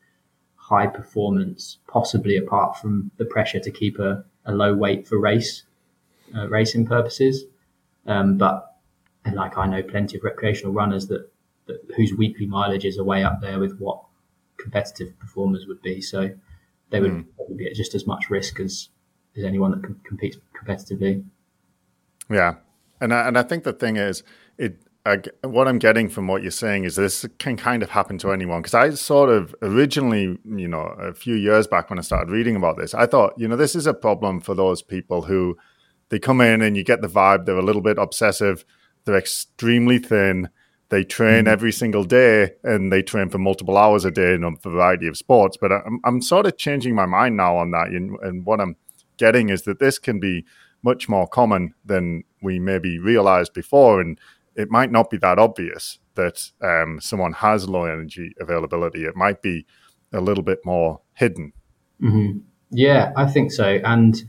high performance, possibly apart from the pressure to keep a a low weight for race uh, racing purposes. Um, but and like I know plenty of recreational runners that, that whose weekly mileage is way up there with what competitive performers would be. So they would mm. be at just as much risk as as anyone that com- competes competitively. Yeah, and I, and I think the thing is, it I, what I'm getting from what you're saying is this can kind of happen to anyone. Because I sort of originally, you know, a few years back when I started reading about this, I thought, you know, this is a problem for those people who they come in and you get the vibe they're a little bit obsessive, they're extremely thin, they train mm-hmm. every single day and they train for multiple hours a day in a variety of sports. But I'm, I'm sort of changing my mind now on that. And, and what I'm getting is that this can be much more common than we maybe realized before. And it might not be that obvious that um, someone has low energy availability. It might be a little bit more hidden. Mm-hmm. Yeah, I think so. And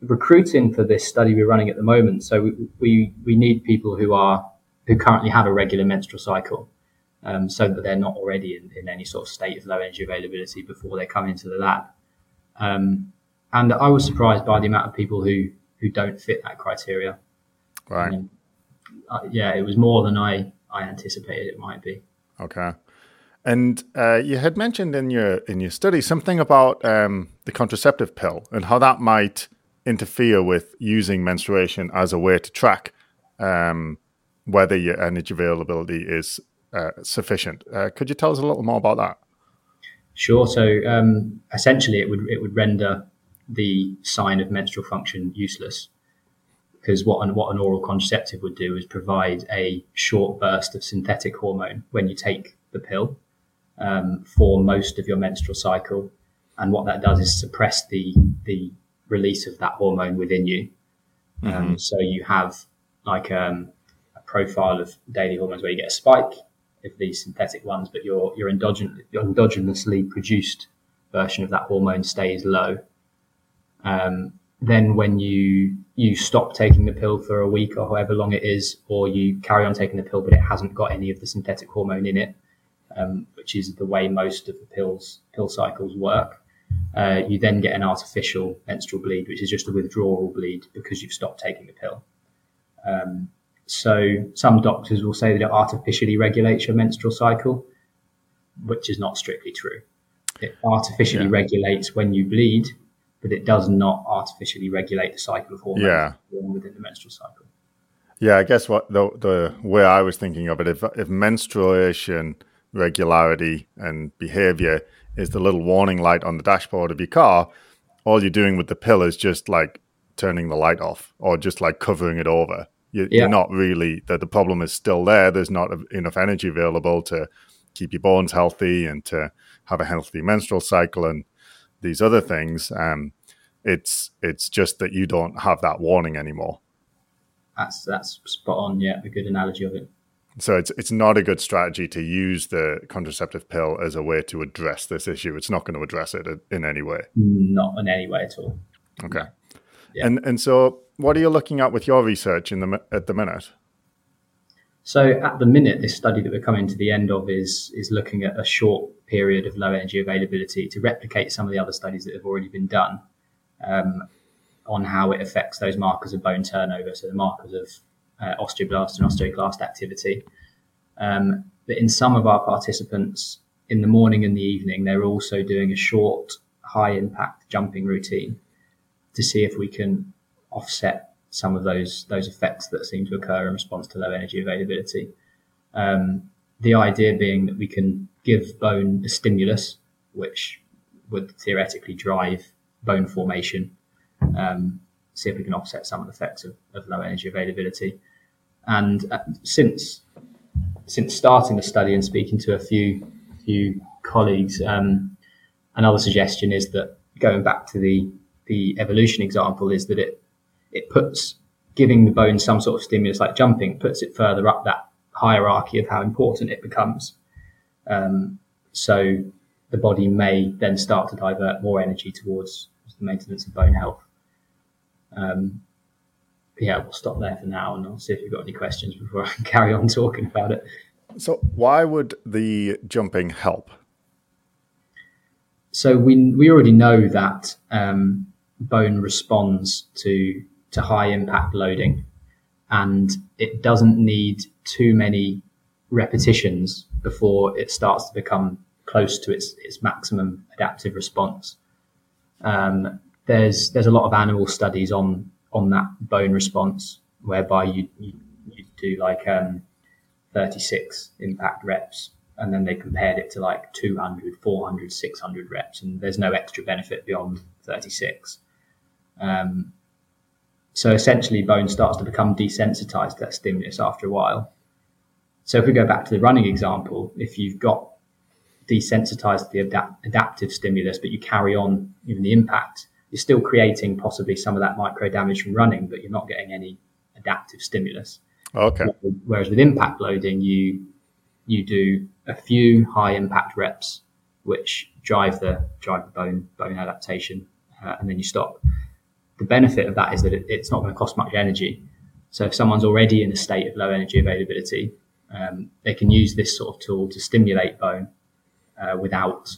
recruiting for this study we're running at the moment, so we, we, we need people who are who currently have a regular menstrual cycle, um, so that they're not already in, in, any sort of state of low energy availability before they come into the lab. Um, and I was surprised by the amount of people who who don't fit that criteria. Right. Um, uh, yeah, it was more than I I anticipated it might be. Okay. And uh, you had mentioned in your in your study something about um, the contraceptive pill and how that might interfere with using menstruation as a way to track um, whether your energy availability is uh, sufficient. Uh, could you tell us a little more about that? Sure. So um, essentially, it would it would render the sign of menstrual function useless because what an, what an oral contraceptive would do is provide a short burst of synthetic hormone when you take the pill um, for most of your menstrual cycle. And what that does is suppress the, the release of that hormone within you. Um, mm-hmm. so you have like um, a profile of daily hormones where you get a spike of these synthetic ones, but your, your, endogen- your endogenously produced version of that hormone stays low. Um, then when you you stop taking the pill for a week or however long it is, or you carry on taking the pill but it hasn't got any of the synthetic hormone in it, um, which is the way most of the pills pill cycles work. Uh, you then get an artificial menstrual bleed, which is just a withdrawal bleed because you've stopped taking the pill. Um, so some doctors will say that it artificially regulates your menstrual cycle, which is not strictly true. It artificially yeah. regulates when you bleed, but it does not artificially regulate the cycle of hormones yeah. within the menstrual cycle. Yeah, I guess what the the way I was thinking of it, if if menstruation regularity and behavior is the little warning light on the dashboard of your car, all you're doing with the pill is just like turning the light off or just like covering it over. You, are not really that the problem is still there. There's not enough energy available to keep your bones healthy and to have a healthy menstrual cycle and these other things. Um, it's it's just that you don't have that warning anymore. That's that's spot on. Yeah, a good analogy of it. So it's it's not a good strategy to use the contraceptive pill as a way to address this issue. It's not going to address it in any way. Not in any way at all. Okay. Yeah. And and so what are you looking at with your research in the at the minute? So at the minute, this study that we're coming to the end of is is looking at a short period of low energy availability to replicate some of the other studies that have already been done um, on how it affects those markers of bone turnover. So the markers of uh, osteoblast and osteoclast activity. Um, but in some of our participants, in the morning and the evening, they're also doing a short, high impact jumping routine to see if we can offset some of those those effects that seem to occur in response to low energy availability. Um, the idea being that we can give bone a stimulus, which would theoretically drive bone formation, um, see if we can offset some of the effects of, of low energy availability. And uh, since since starting the study and speaking to a few few colleagues, um, another suggestion is that going back to the the evolution example is that it it puts giving the bone some sort of stimulus like jumping puts it further up that hierarchy of how important it becomes. Um, so the body may then start to divert more energy towards the maintenance of bone health. Um, yeah, we'll stop there for now, and I'll see if you've got any questions before I carry on talking about it. So, why would the jumping help? So we we already know that um, bone responds to to high impact loading, and it doesn't need too many repetitions before it starts to become close to its its maximum adaptive response. Um, there's there's a lot of animal studies on on that bone response, whereby you you, you do like um, 36 impact reps, and then they compared it to like 200, 400, 600 reps, and there's no extra benefit beyond 36. Um, so essentially, bone starts to become desensitized to that stimulus after a while. So if we go back to the running example, if you've got desensitized to the adapt- adaptive stimulus, but you carry on even the impact, you're still creating possibly some of that micro damage from running, but you're not getting any adaptive stimulus. Okay. Whereas with impact loading, you you do a few high impact reps, which drive the drive the bone bone adaptation, uh, and then you stop. The benefit of that is that it, it's not going to cost much energy. So if someone's already in a state of low energy availability, um, they can use this sort of tool to stimulate bone uh, without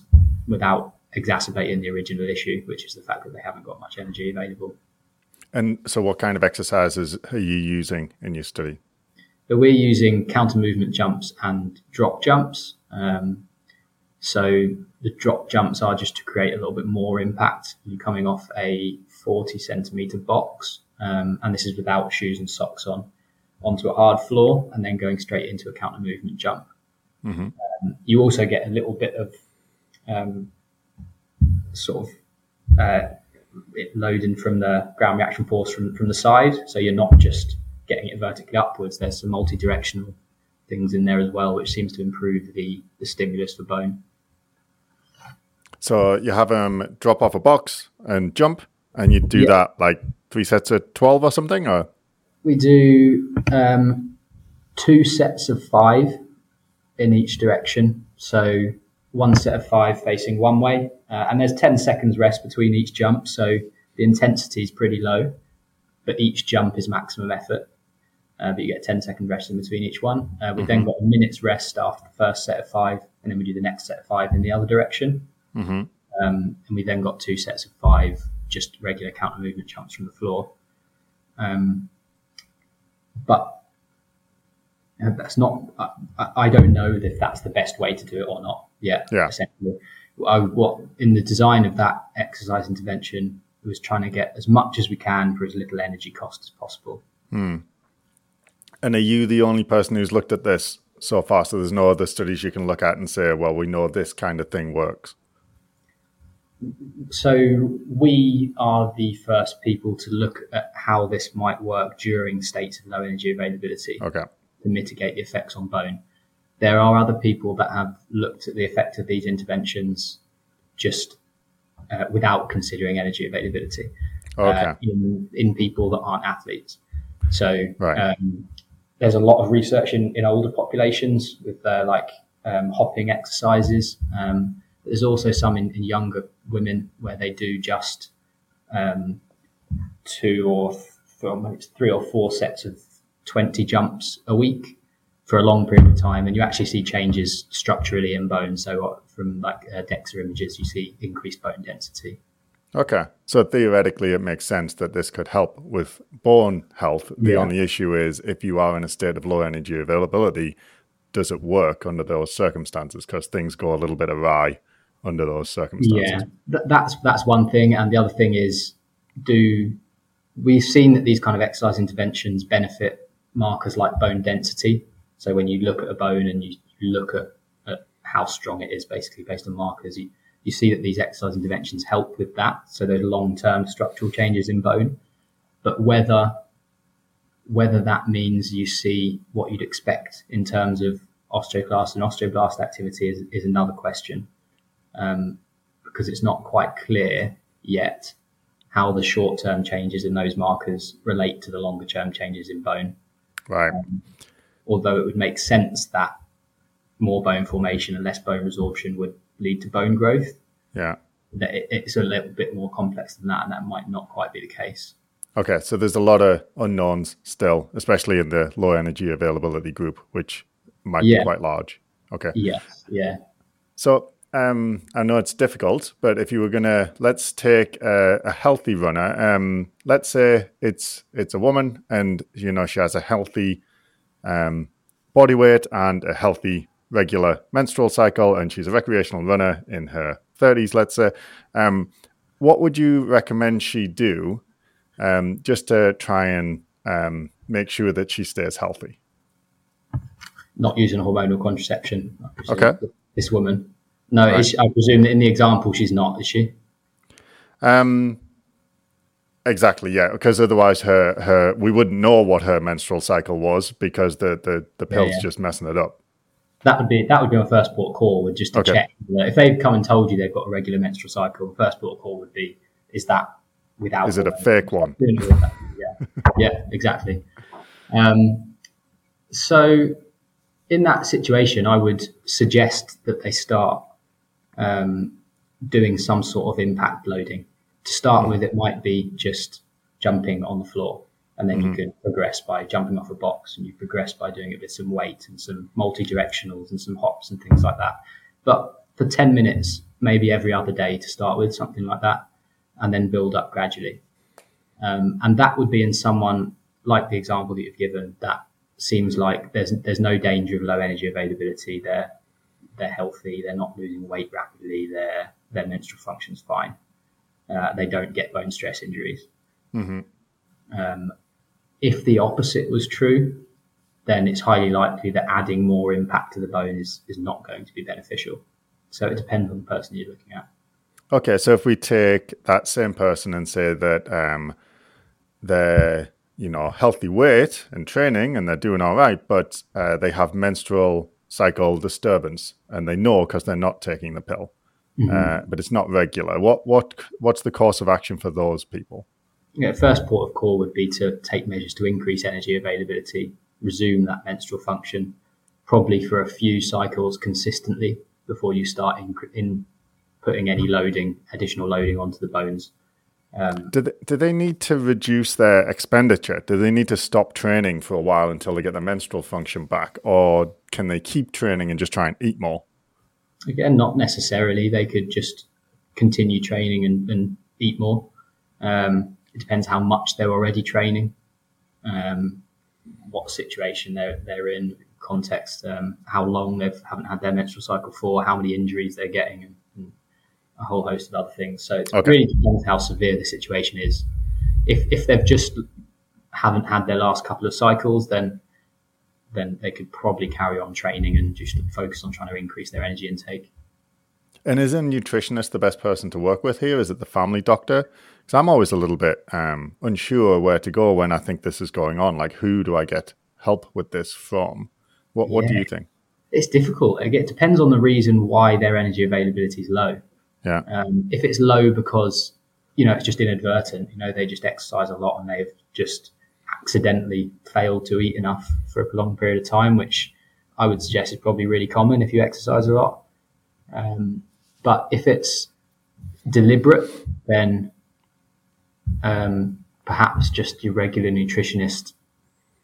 without exacerbating the original issue, which is the fact that they haven't got much energy available. And so, what kind of exercises are you using in your study? So we're using counter movement jumps and drop jumps. Um, so the drop jumps are just to create a little bit more impact. You're coming off a 40 centimeter box, um, and this is without shoes and socks on, onto a hard floor, and then going straight into a counter movement jump. Mm-hmm. Um, you also get a little bit of um, sort of uh, loading from the ground reaction force from, from the side. So you're not just getting it vertically upwards. There's some multi-directional things in there as well, which seems to improve the, the stimulus for bone. So you have them drop off a box and jump, and you do yeah. that like three sets of 12 or something? or We do um, two sets of five in each direction. So one set of five facing one way, uh, and there's 10 seconds rest between each jump. So the intensity is pretty low, but each jump is maximum effort. Uh, but you get 10 second rest in between each one. Uh, we've mm-hmm. then got a minute's rest after the first set of five, and then we do the next set of five in the other direction. Mm-hmm. Um, and we then got two sets of five, just regular counter movement jumps from the floor. Um, but that's not, I, I, don't know if that's the best way to do it or not yet. Yeah. Essentially, I, what in the design of that exercise intervention was trying to get as much as we can for as little energy cost as possible. Hmm. And are you the only person who's looked at this so far? So there's no other studies you can look at and say, well, we know this kind of thing works. So we are the first people to look at how this might work during states of low energy availability okay. to mitigate the effects on bone. There are other people that have looked at the effect of these interventions just uh, without considering energy availability okay. uh, in, in people that aren't athletes. So right. um, there's a lot of research in, in older populations with uh, like um, hopping exercises. Um, there's also some in, in, younger women where they do just um, two or th- three or four sets of 20 jumps a week for a long period of time, and you actually see changes structurally in bone. So uh, from like uh, DEXA images, you see increased bone density. Okay. So theoretically, it makes sense that this could help with bone health. The yeah. only issue is if you are in a state of low energy availability, does it work under those circumstances? Because things go a little bit awry under those circumstances. Yeah, th- that's that's one thing, and the other thing is, do we've seen that these kind of exercise interventions benefit markers like bone density. So when you look at a bone and you, look at, at how strong it is, basically based on markers, you you see that these exercise interventions help with that. So there's long-term structural changes in bone, but whether whether that means you see what you'd expect in terms of osteoclast and osteoblast activity is, is another question, um, because it's not quite clear yet how the short-term changes in those markers relate to the longer-term changes in bone. Right. Um, although it would make sense that more bone formation and less bone resorption would lead to bone growth. Yeah. That it, it's a little bit more complex than that, and that might not quite be the case. Okay, so there's a lot of unknowns still, especially in the low energy availability group, which might yeah. be quite large. Okay. Yes. Yeah. So um, I know it's difficult, but if you were gonna, let's take a, a healthy runner. Um, let's say it's it's a woman, and you know she has a healthy um, body weight and a healthy regular menstrual cycle and she's a recreational runner in her 30s, let's say, um, what would you recommend she do um, just to try and um, make sure that she stays healthy? Not using hormonal contraception. Okay. This woman. No, right. I presume that in the example she's not, is she? Um, exactly, yeah. Because otherwise, her her we wouldn't know what her menstrual cycle was because the the the pills yeah, yeah. just messing it up that would be that would be my first port of call would just to okay. check if they've come and told you they've got a regular menstrual cycle first port of call would be is that without is it a fake one yeah yeah exactly um, so in that situation i would suggest that they start um, doing some sort of impact loading to start mm. with it might be just jumping on the floor and then mm-hmm. you can progress by jumping off a box and you progress by doing it with some weight and some multi-directionals and some hops and things like that but for 10 minutes maybe every other day to start with something like that and then build up gradually um, and that would be in someone like the example that you've given that seems like there's there's no danger of low energy availability they're they're healthy they're not losing weight rapidly their their menstrual function's fine uh, they don't get bone stress injuries mm-hmm. um, if the opposite was true, then it's highly likely that adding more impact to the bone is, is not going to be beneficial. So it depends on the person you're looking at. Okay, so if we take that same person and say that um, they're you know, healthy weight and training and they're doing all right, but uh, they have menstrual cycle disturbance and they know because they're not taking the pill, mm-hmm. uh, but it's not regular. What what what's the course of action for those people? Yeah, first port of call would be to take measures to increase energy availability, resume that menstrual function, probably for a few cycles consistently before you start in, in putting any loading, additional loading onto the bones. Um, do, they, do they need to reduce their expenditure? Do they need to stop training for a while until they get their menstrual function back? Or can they keep training and just try and eat more? Again, not necessarily. They could just continue training and, and eat more. Um, it depends how much they're already training, um, what situation they're, they're in, context, um, how long they haven't had their menstrual cycle for, how many injuries they're getting, and a whole host of other things. So it okay. really depends how severe the situation is. If if they've just haven't had their last couple of cycles, then then they could probably carry on training and just focus on trying to increase their energy intake. And is a nutritionist the best person to work with here? Is it the family doctor? Because I'm always a little bit um, unsure where to go when I think this is going on. Like, who do I get help with this from? What What yeah. do you think? It's difficult. It depends on the reason why their energy availability is low. Yeah. Um, if it's low because you know it's just inadvertent, you know they just exercise a lot and they've just accidentally failed to eat enough for a prolonged period of time, which I would suggest is probably really common if you exercise a lot. Um, but if it's deliberate, then um, perhaps just your regular nutritionist,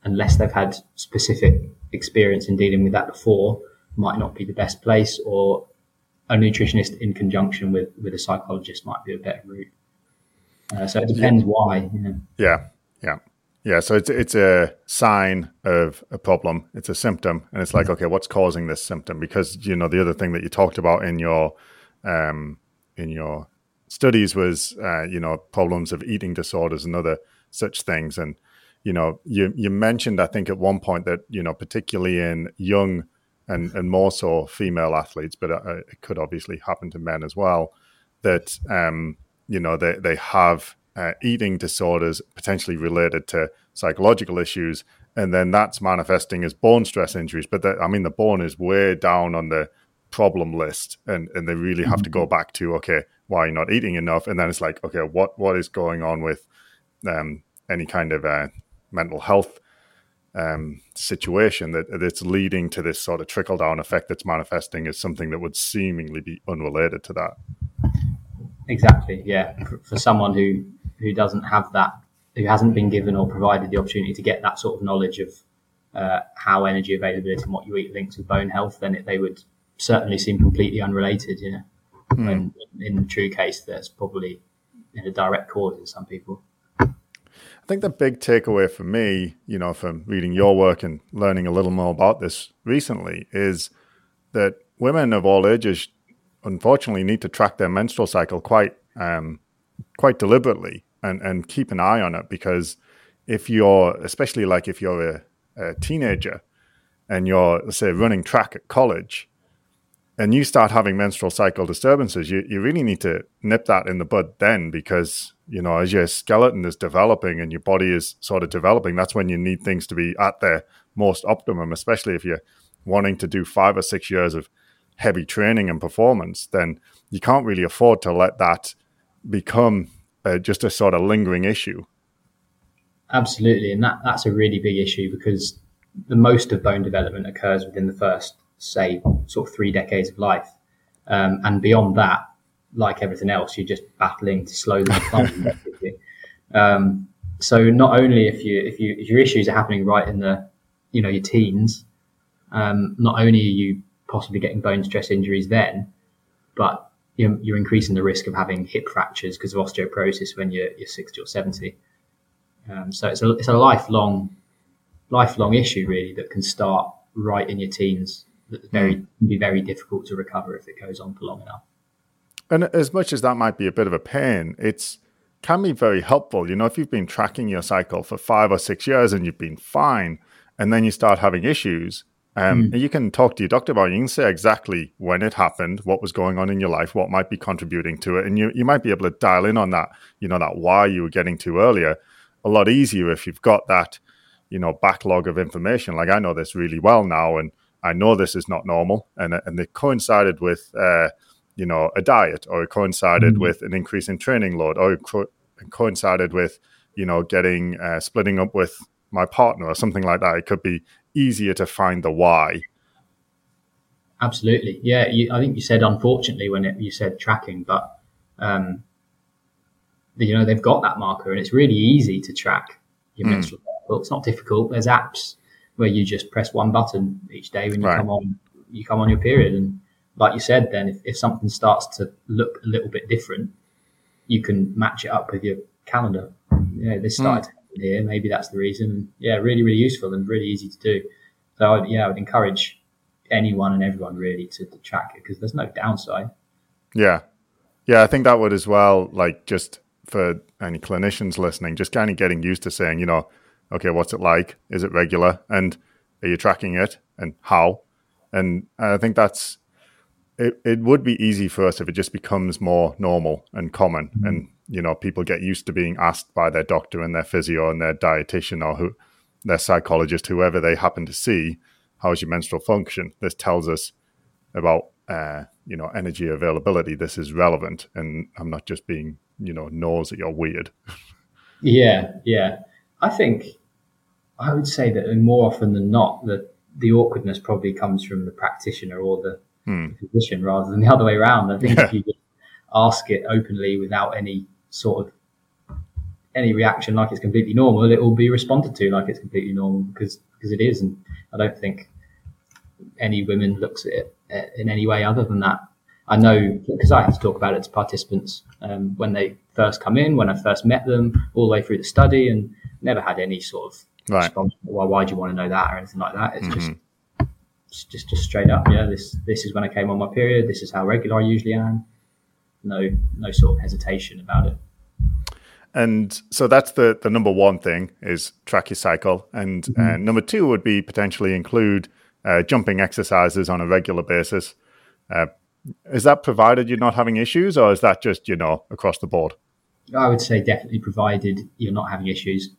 unless they've had specific experience in dealing with that before, might not be the best place, or a nutritionist in conjunction with with a psychologist might be a better route. Uh, so it depends why. You know. Yeah, yeah, yeah. So it's it's a sign of a problem. It's a symptom, and it's like, okay, what's causing this symptom? Because you know the other thing that you talked about in your um, in your studies was uh, you know problems of eating disorders and other such things, and you know you you mentioned I think at one point that you know particularly in young and and more so female athletes, but uh, it could obviously happen to men as well. That um, you know they they have uh, eating disorders potentially related to psychological issues, and then that's manifesting as bone stress injuries. But the, I mean, the bone is way down on the problem list, and and they really have mm-hmm. to go mm-hmm. back to okay, why are you not eating enough? And then it's like okay, what what is going on with um, any kind of uh, mental health um, situation that that's leading to this sort of trickle down effect that's manifesting as something that would seemingly be unrelated to that. Exactly. Yeah. For, someone who who doesn't have that, who hasn't been given or provided the opportunity to get that sort of knowledge of uh, how energy availability and what you eat links with bone health, then it, they would certainly seem completely unrelated. You know, mm. when in the true case, there's probably in a direct cause in some people. I think the big takeaway for me, you know, from reading your work and learning a little more about this recently is that women of all ages unfortunately need to track their menstrual cycle quite um, quite deliberately and, and keep an eye on it because if you're especially like if you're a, a teenager and you're say running track at college and you start having menstrual cycle disturbances, you, you really need to nip that in the bud then because, you know, as your skeleton is developing and your body is sort of developing, that's when you need things to be at their most optimum, especially if you're wanting to do five or six years of heavy training and performance, then you can't really afford to let that become uh, just a sort of lingering issue. Absolutely. And that, that's a really big issue because the most of bone development occurs within the first say, sort of three decades of life. Um, and beyond that, like everything else, you're just battling to slow the decline. um, so not only if you if you if your issues are happening right in the you know your teens, um, not only are you possibly getting bone stress injuries then, but you're, you're increasing the risk of having hip fractures because of osteoporosis when you're, you're 60 or 70. Um, so it's a, it's a lifelong, lifelong issue really that can start right in your teens very mm. can be very difficult to recover if it goes on for long enough. And as much as that might be a bit of a pain, it's can be very helpful. You know, if you've been tracking your cycle for five or six years and you've been fine, and then you start having issues, um, mm. you can talk to your doctor about it. You can say exactly when it happened, what was going on in your life, what might be contributing to it, and you you might be able to dial in on that. You know, that why you were getting to earlier, a lot easier if you've got that, you know, backlog of information. Like I know this really well now, and I know this is not normal, and and it coincided with, uh, you know, a diet, or it coincided mm-hmm. with an increase in training load, or it, co- it coincided with, you know, getting uh, splitting up with my partner or something like that. It could be easier to find the why. Absolutely, yeah. You, I think you said unfortunately when it, you said tracking, but um, you know they've got that marker, and it's really easy to track your mm. menstrual cycle. It's not difficult. There's apps where you just press one button each day when you right. come on you come on your period, and like you said, then if, if something starts to look a little bit different, you can match it up with your calendar. Yeah, this hmm. started mm. here. Maybe that's the reason. Yeah, really, really useful and really easy to do. So I would, yeah, I would encourage anyone and everyone really to, to track it because there's no downside. Yeah, yeah, I think that would as well. Like just for any clinicians listening, just kind of getting used to saying, you know, okay, what's it like? Is it regular? And are you tracking it? And how? And I think that's it. It would be easy for us if it just becomes more normal and common, mm-hmm. and you know, people get used to being asked by their doctor and their physio and their dietitian or who their psychologist, whoever they happen to see, how's your menstrual function? This tells us about uh, you know energy availability. This is relevant, and I'm not just being you know nosy or weird. yeah, yeah. I think I would say that more often than not, the the awkwardness probably comes from the practitioner or the, hmm. physician rather than the other way around. I think yeah. if you ask it openly without any sort of any reaction like it's completely normal, it will be responded to like it's completely normal because because it is. And I don't think any women looks at it in any way other than that. I know because I have to talk about it to participants um, when they first come in, when I first met them, all the way through the study, and never had any sort of right. response. Well, why do you want to know that or anything like that? It's mm-hmm. just just just straight up. Yeah, this this is when I came on my period. This is how regular I usually am. No no sort of hesitation about it. And so that's the the number one thing is track your cycle, and mm-hmm. uh, number two would be potentially include uh, jumping exercises on a regular basis. Uh, is that provided you're not having issues, or is that just you know across the board? I would say definitely provided you're not having issues.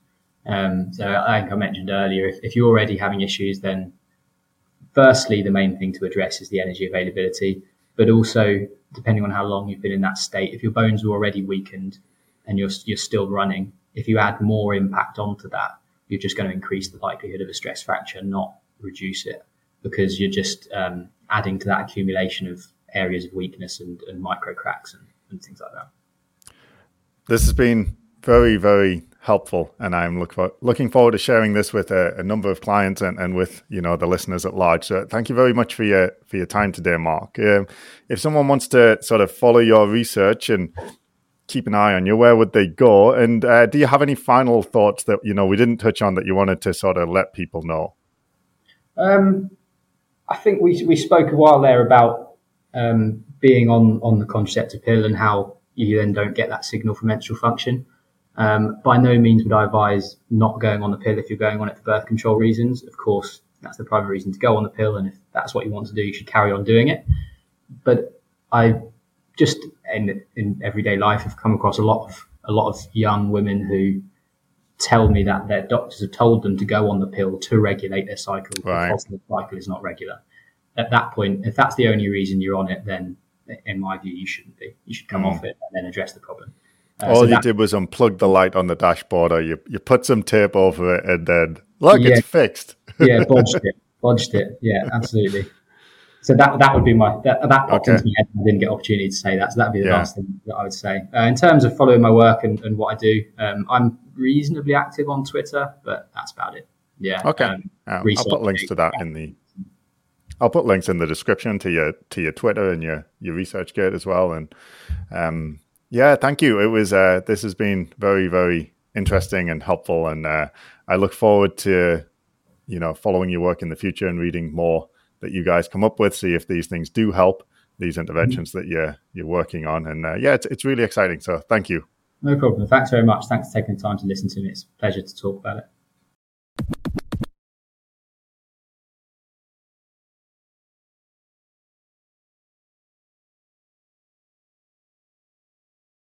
Um, so I think I mentioned earlier, if, if, you're already having issues, then firstly the main thing to address is the energy availability, but also depending on how long you've been in that state, if your bones are already weakened and you're you're still running, if you add more impact onto that, you're just going to increase the likelihood of a stress fracture, not reduce it, because you're just um, adding to that accumulation of areas of weakness and, and micro cracks and, and things like that. This has been very, very helpful, and I'm look for, looking forward to sharing this with a, a, number of clients and, and with you know the listeners at large. So thank you very much for your for your time today, Mark. Um, if someone wants to sort of follow your research and keep an eye on you, where would they go? And uh, do you have any final thoughts that you know we didn't touch on that you wanted to sort of let people know? Um, I think we we spoke a while there about um, being on on the contraceptive pill and how you then don't get that signal for menstrual function. Um, by no means would I advise not going on the pill if you're going on it for birth control reasons. Of course, that's the primary reason to go on the pill, and if that's what you want to do, you should carry on doing it. But I just in in everyday life have come across a lot of a lot of young women who tell me that their doctors have told them to go on the pill to regulate their cycle right. because the cycle is not regular. At that point, if that's the only reason you're on it, then in my view, you shouldn't be. You should come mm. off it and then address the problem. Uh, All so you that, did was unplug the light on the dashboard, or you you put some tape over it, and then look, yeah, it's fixed. yeah, bodged it, bodged it. Yeah, absolutely. So that that would be my that, that popped okay. into my head. I didn't get opportunity to say that, so that'd be the yeah. last thing that I would say. Uh, in terms of following my work and, and what I do, um, I'm reasonably active on Twitter, but that's about it. Yeah. Okay. Um, I'll put links to that in the. I'll put links in the description to your to your Twitter and your your ResearchGate as well. And um, yeah, thank you. It was uh, this has been very very interesting and helpful, and uh, I look forward to you know following your work in the future and reading more that you guys come up with. See if these things do help these interventions mm-hmm. that you're you're working on. And uh, yeah, it's it's really exciting. So thank you. No problem. Thanks very much. Thanks for taking the time to listen to me. It's a pleasure to talk about it.